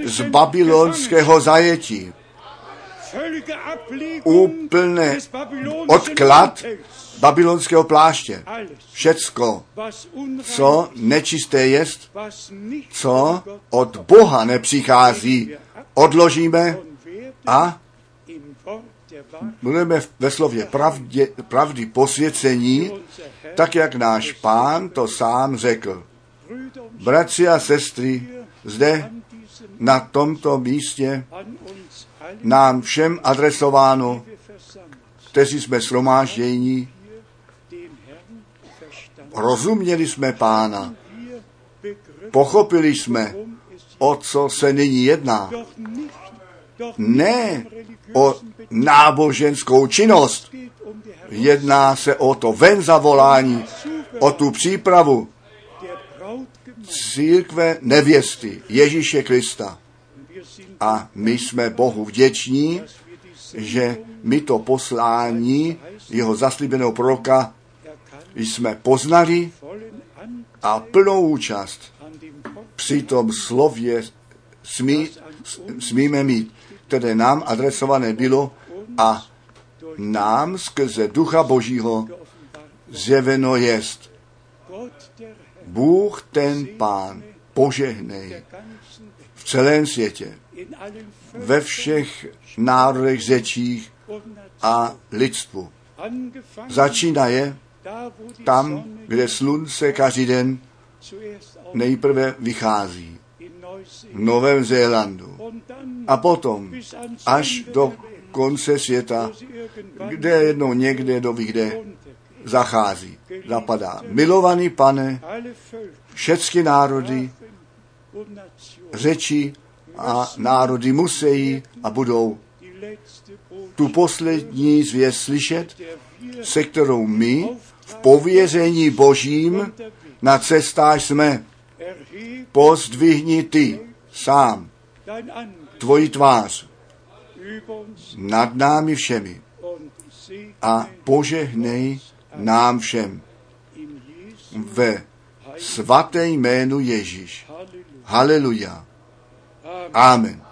z babylonského zajetí. Úplné odklad babylonského pláště. Všecko, co nečisté jest, co od Boha nepřichází, odložíme a budeme ve slově pravdě, pravdy posvěcení, tak jak náš pán to sám řekl. Bratři a sestry, zde na tomto místě nám všem adresováno, kteří jsme verstanden. rozuměli jsme pána, pochopili jsme, o co se nyní jedná. Ne o náboženskou činnost. Jedná se o to ven zavolání, o tu přípravu církve nevěsty Ježíše Krista. A my jsme Bohu vděční, že my to poslání jeho zaslíbeného proroka jsme poznali a plnou účast při tom slově smí, smíme mít, které nám adresované bylo a nám skrze Ducha Božího zjeveno jest. Bůh ten Pán požehnej v celém světě, ve všech národech, řečích a lidstvu. Wo die tam, kde slunce každý den nejprve vychází v Novém Zélandu a potom až do konce světa, kde jednou někde do kde zachází, zapadá. Milovaný pane, všechny národy, řeči a národy musí a budou tu poslední zvěst slyšet, se kterou my v pověření božím na cestách jsme. Pozdvihni ty sám tvoji tvář nad námi všemi a požehnej nám všem ve svaté jménu Ježíš. Haleluja. Amen.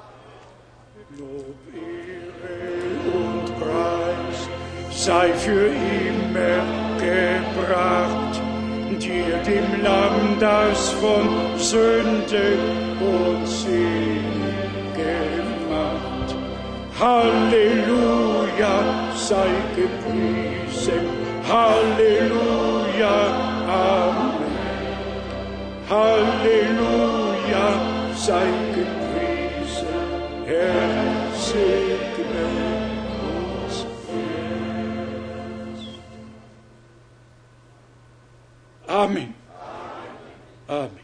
Sei für immer gebracht, dir dem Lamm, das von Sünde und Sünde gemacht. Halleluja, sei gepriesen, Halleluja, Amen. Halleluja, sei gepriesen, Herr Amém. Amém. Amém.